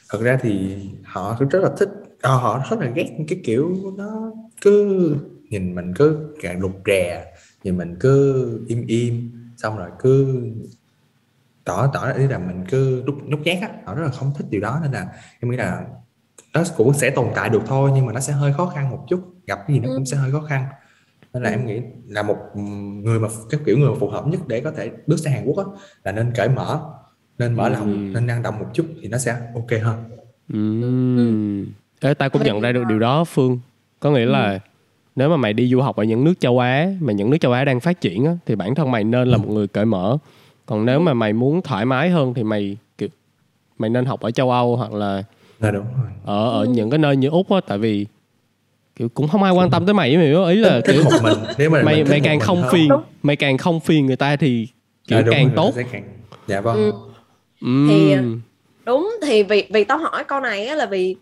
thật ra thì họ rất là thích ờ, họ rất là ghét cái kiểu nó cứ nhìn mình cứ càng rụt rè nhìn mình cứ im im xong rồi cứ tỏ tỏ ý là mình cứ nhút nhút nhát á họ rất là không thích điều đó nên là em nghĩ là nó cũng sẽ tồn tại được thôi nhưng mà nó sẽ hơi khó khăn một chút. Gặp cái gì nó Ừ. cũng sẽ hơi khó khăn. Nên là Ừ. em nghĩ là một người mà cái kiểu người mà phù hợp nhất để có thể bước sang Hàn Quốc á là nên cởi mở nên mở Ừ. lòng nên năng động một chút thì nó sẽ ok hơn. Ừm. Ê, tao cũng nhận ra được điều đó Phương. Có nghĩa là Nếu mà mày đi du học ở những nước châu Á Mà những nước châu Á đang phát triển á, Thì bản thân mày nên là một người cởi mở. Còn nếu mà mày muốn thoải mái hơn Thì mày kiểu Mày nên học ở châu Âu Hoặc là là đúng rồi. Ở ở Ừ. những cái nơi như Úc á Tại vì Kiểu cũng không ai quan tâm tới mày mày hiểu ý là thích kiểu một mình. Nếu mà mày mày một càng không phiền mày càng không phiền người ta thì kiểu Dạ, càng rồi, tốt. càng... dạ vâng. Ừ. Ừm. Thì- đúng thì vì vì tao hỏi câu này á là vì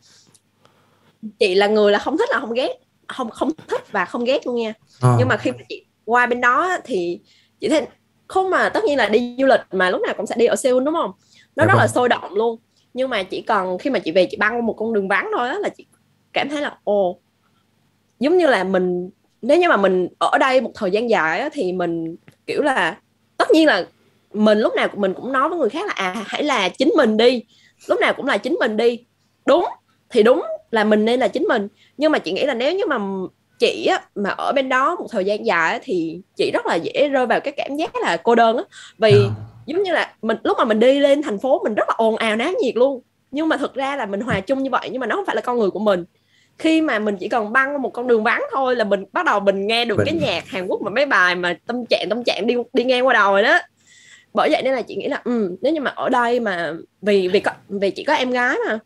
chị là người là không thích là không ghét không không thích và không ghét luôn nha. Ờ, nhưng mà khi mà chị qua bên đó thì chị thấy không mà tất nhiên là đi du lịch mà lúc nào cũng sẽ đi ở Seoul đúng không? Nó Dạ rất là vâng. sôi động luôn nhưng mà chỉ cần khi mà chị về chị băng qua một con đường vắng thôi á là chị cảm thấy là ồ giống như là mình nếu như mà mình ở đây một thời gian dài á, thì mình kiểu là tất nhiên là mình lúc nào mình cũng nói với người khác là à hãy là chính mình đi. Lúc nào cũng là chính mình đi. Đúng thì đúng là mình nên là chính mình. Nhưng mà chị nghĩ là nếu như mà chị á, mà ở bên đó một thời gian dài á, thì chị rất là dễ rơi vào cái cảm giác là cô đơn á. Vì à. giống như là mình lúc mà mình đi lên thành phố mình rất là ồn ào náo nhiệt luôn. Nhưng mà thực ra là mình hòa chung như vậy nhưng mà nó không phải là con người của mình. Khi mà mình chỉ cần băng một con đường vắng thôi là mình bắt đầu mình nghe được mình... cái nhạc Hàn Quốc mà mấy bài mà tâm trạng tâm trạng đi đi ngang qua đầu rồi đó. Bởi vậy nên là chị nghĩ là um, nếu như mà ở đây mà vì vì có vì chị có em gái mà.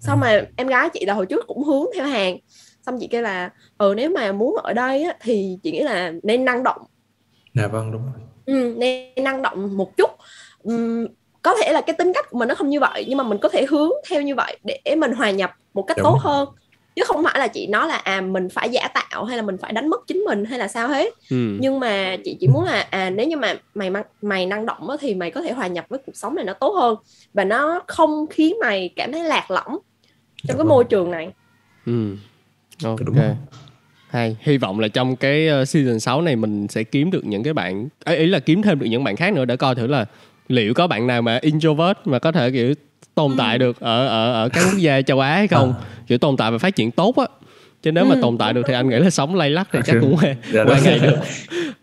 Xong mà em gái chị là hồi trước cũng hướng theo hàng xong chị kêu là ừ nếu mà muốn ở đây á, thì chị nghĩ là nên năng động. Dạ vâng đúng rồi. Ừ, nên năng động một chút. Um, có thể là cái tính cách của mình nó không như vậy nhưng mà mình có thể hướng theo như vậy để mình hòa nhập một cách đúng tốt hơn. Chứ không phải là chị nói là à mình phải giả tạo hay là mình phải đánh mất chính mình hay là sao hết. Ừ. nhưng mà chị chỉ muốn là à nếu như mà mày mày năng động á, thì mày có thể hòa nhập với cuộc sống này nó tốt hơn. Và nó không khiến mày cảm thấy lạc lõng trong dạ cái vâng. môi trường này. Ừ ok hay hy vọng là trong cái ờ, season 6 này mình sẽ kiếm được những cái bạn ấy ý là kiếm thêm được những bạn khác nữa để coi thử là liệu có bạn nào mà introvert mà có thể kiểu tồn tại ừ. được ở ở ở các quốc gia châu Á hay không à. kiểu tồn tại và phát triển tốt á chứ nếu mà ừ. tồn tại được thì anh nghĩ là sống lay lắc thì chắc cũng qua, dạ, qua ngày được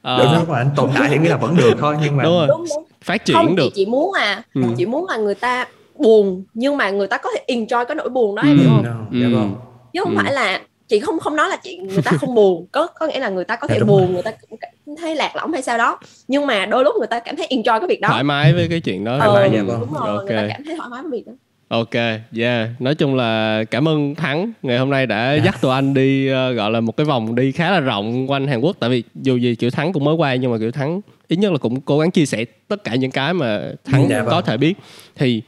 à. đúng mà anh tồn tại thì nghĩ là vẫn được thôi nhưng mà đúng rồi. Đúng, đúng. phát triển không, được chị chỉ muốn à ừ. chỉ muốn là người ta buồn nhưng mà người ta có thể enjoy cái nỗi buồn đó ừ. em hiểu không no, dạ ừ. chứ không ừ. phải là chị không không nói là chị người ta không buồn có có nghĩa là người ta có dạ, thể buồn rồi. người ta cũng cảm thấy lạc lõng hay sao đó nhưng mà đôi lúc người ta cảm thấy enjoy cái việc đó thoải mái với cái chuyện đó thoải mái dạ vâng đúng rồi okay. người ta cảm thấy thoải mái với việc đó Ok, yeah. Nói chung là cảm ơn Thắng ngày hôm nay đã yeah. Dạ. dắt tụi anh đi uh, gọi là một cái vòng đi khá là rộng quanh Hàn Quốc tại vì dù gì kiểu Thắng cũng mới qua nhưng mà kiểu Thắng ít nhất là cũng cố gắng chia sẻ tất cả những cái mà Thắng dạ có vâng. thể biết. Thì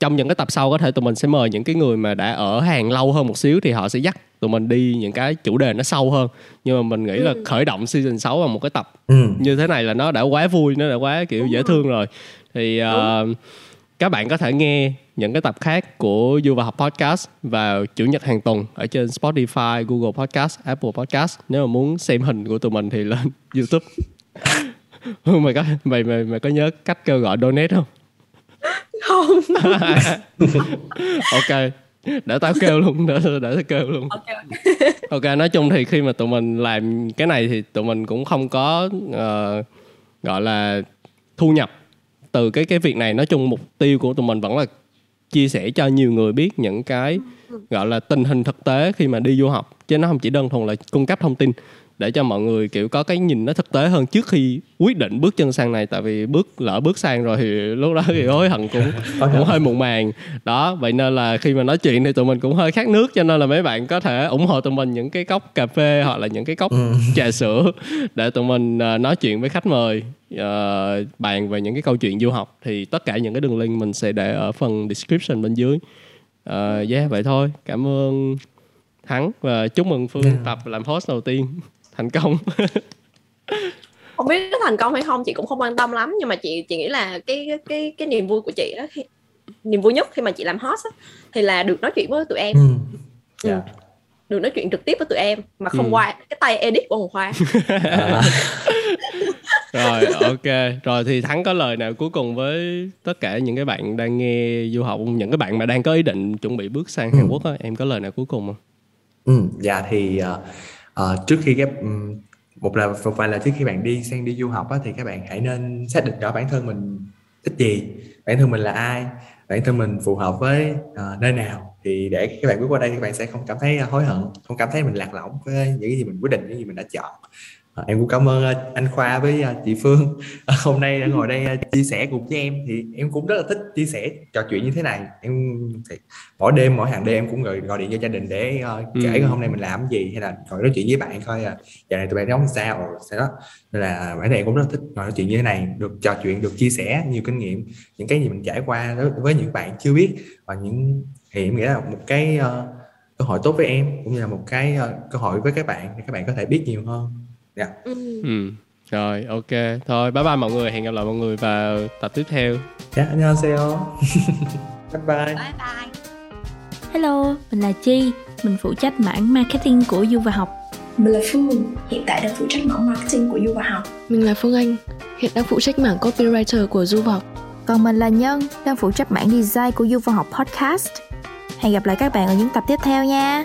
trong những cái tập sau có thể tụi mình sẽ mời những cái người mà đã ở hàng lâu hơn một xíu thì họ sẽ dắt tụi mình đi những cái chủ đề nó sâu hơn nhưng mà mình nghĩ là ừ. khởi động season 6 bằng một cái tập ừ. như thế này là nó đã quá vui nó đã quá kiểu dễ thương rồi thì uh, các bạn có thể nghe những cái tập khác của Du và học podcast vào chủ nhật hàng tuần ở trên Spotify, Google Podcast, Apple Podcast. Nếu mà muốn xem hình của tụi mình thì lên YouTube. mày có mày mày mày có nhớ cách kêu gọi donate không? Không. ok. Để tao kêu luôn, để để tao kêu luôn. Ok. ok, nói chung thì khi mà tụi mình làm cái này thì tụi mình cũng không có uh, gọi là thu nhập từ cái cái việc này nói chung mục tiêu của tụi mình vẫn là chia sẻ cho nhiều người biết những cái gọi là tình hình thực tế khi mà đi du học chứ nó không chỉ đơn thuần là cung cấp thông tin để cho mọi người kiểu có cái nhìn nó thực tế hơn trước khi quyết định bước chân sang này. Tại vì bước lỡ bước sang rồi thì lúc đó thì hối hận cũng cũng hơi muộn màng. Đó vậy nên là khi mà nói chuyện thì tụi mình cũng hơi khát nước cho nên là mấy bạn có thể ủng hộ tụi mình những cái cốc cà phê hoặc là những cái cốc ừ. trà sữa để tụi mình uh, nói chuyện với khách mời uh, bàn về những cái câu chuyện du học. Thì tất cả những cái đường link mình sẽ để ở phần description bên dưới. Uh, yeah vậy thôi. Cảm ơn thắng và chúc mừng phương yeah. tập làm host đầu tiên thành công không biết có thành công hay không chị cũng không quan tâm lắm nhưng mà chị chị nghĩ là cái cái cái niềm vui của chị đó khi, niềm vui nhất khi mà chị làm host á, thì là được nói chuyện với tụi em ừ. Yeah. Ừ. được nói chuyện trực tiếp với tụi em mà không ừ. qua cái tay edit của hồng khoa rồi ok rồi thì thắng có lời nào cuối cùng với tất cả những cái bạn đang nghe du học những cái bạn mà đang có ý định chuẩn bị bước sang Hàn ừ. Quốc á em có lời nào cuối cùng không ừ dạ thì uh, uh, trước khi các một là một vài là trước khi bạn đi sang đi du học á, thì các bạn hãy nên xác định rõ bản thân mình thích gì bản thân mình là ai bản thân mình phù hợp với uh, nơi nào. Thì để các bạn bước qua đây các bạn sẽ không cảm thấy ờ, hối hận không cảm thấy mình lạc lõng với những cái gì mình quyết định những gì mình đã chọn. À, em cũng cảm ơn uh, anh Khoa với uh, chị Phương. Hôm nay đã ngồi đây chia sẻ cùng với em thì em cũng rất là thích chia sẻ trò chuyện như thế này. Em thì mỗi đêm mỗi hàng đêm em cũng gọi, gọi điện cho gia đình để uh, kể ừ. hôm nay mình làm gì hay là ngồi nói chuyện với bạn coi uh, giờ này tụi bạn sống sao sao đó. Nên là bản thân em cũng rất thích ngồi nói chuyện như thế này được trò chuyện được chia sẻ nhiều kinh nghiệm những cái gì mình trải qua đối với những bạn chưa biết. Và những thì em nghĩ là một cái uh, cơ hội tốt với em cũng như là một cái uh, cơ hội với các bạn để các bạn có thể biết nhiều hơn dạ yeah. ừ. ừ. rồi ok thôi bye bye mọi người hẹn gặp lại mọi người vào tập tiếp theo dạ yeah, 안녕하세요 bye bye bye bye hello mình là chi mình phụ trách mảng marketing của du và học Mình là Phương, hiện tại đang phụ trách mảng marketing của Du và học. Mình là Phương Anh, hiện đang phụ trách mảng copywriter của Du và học. Còn mình là Nhân, đang phụ trách mảng design của Du và học podcast. Hẹn gặp lại các bạn ở những tập tiếp theo nha.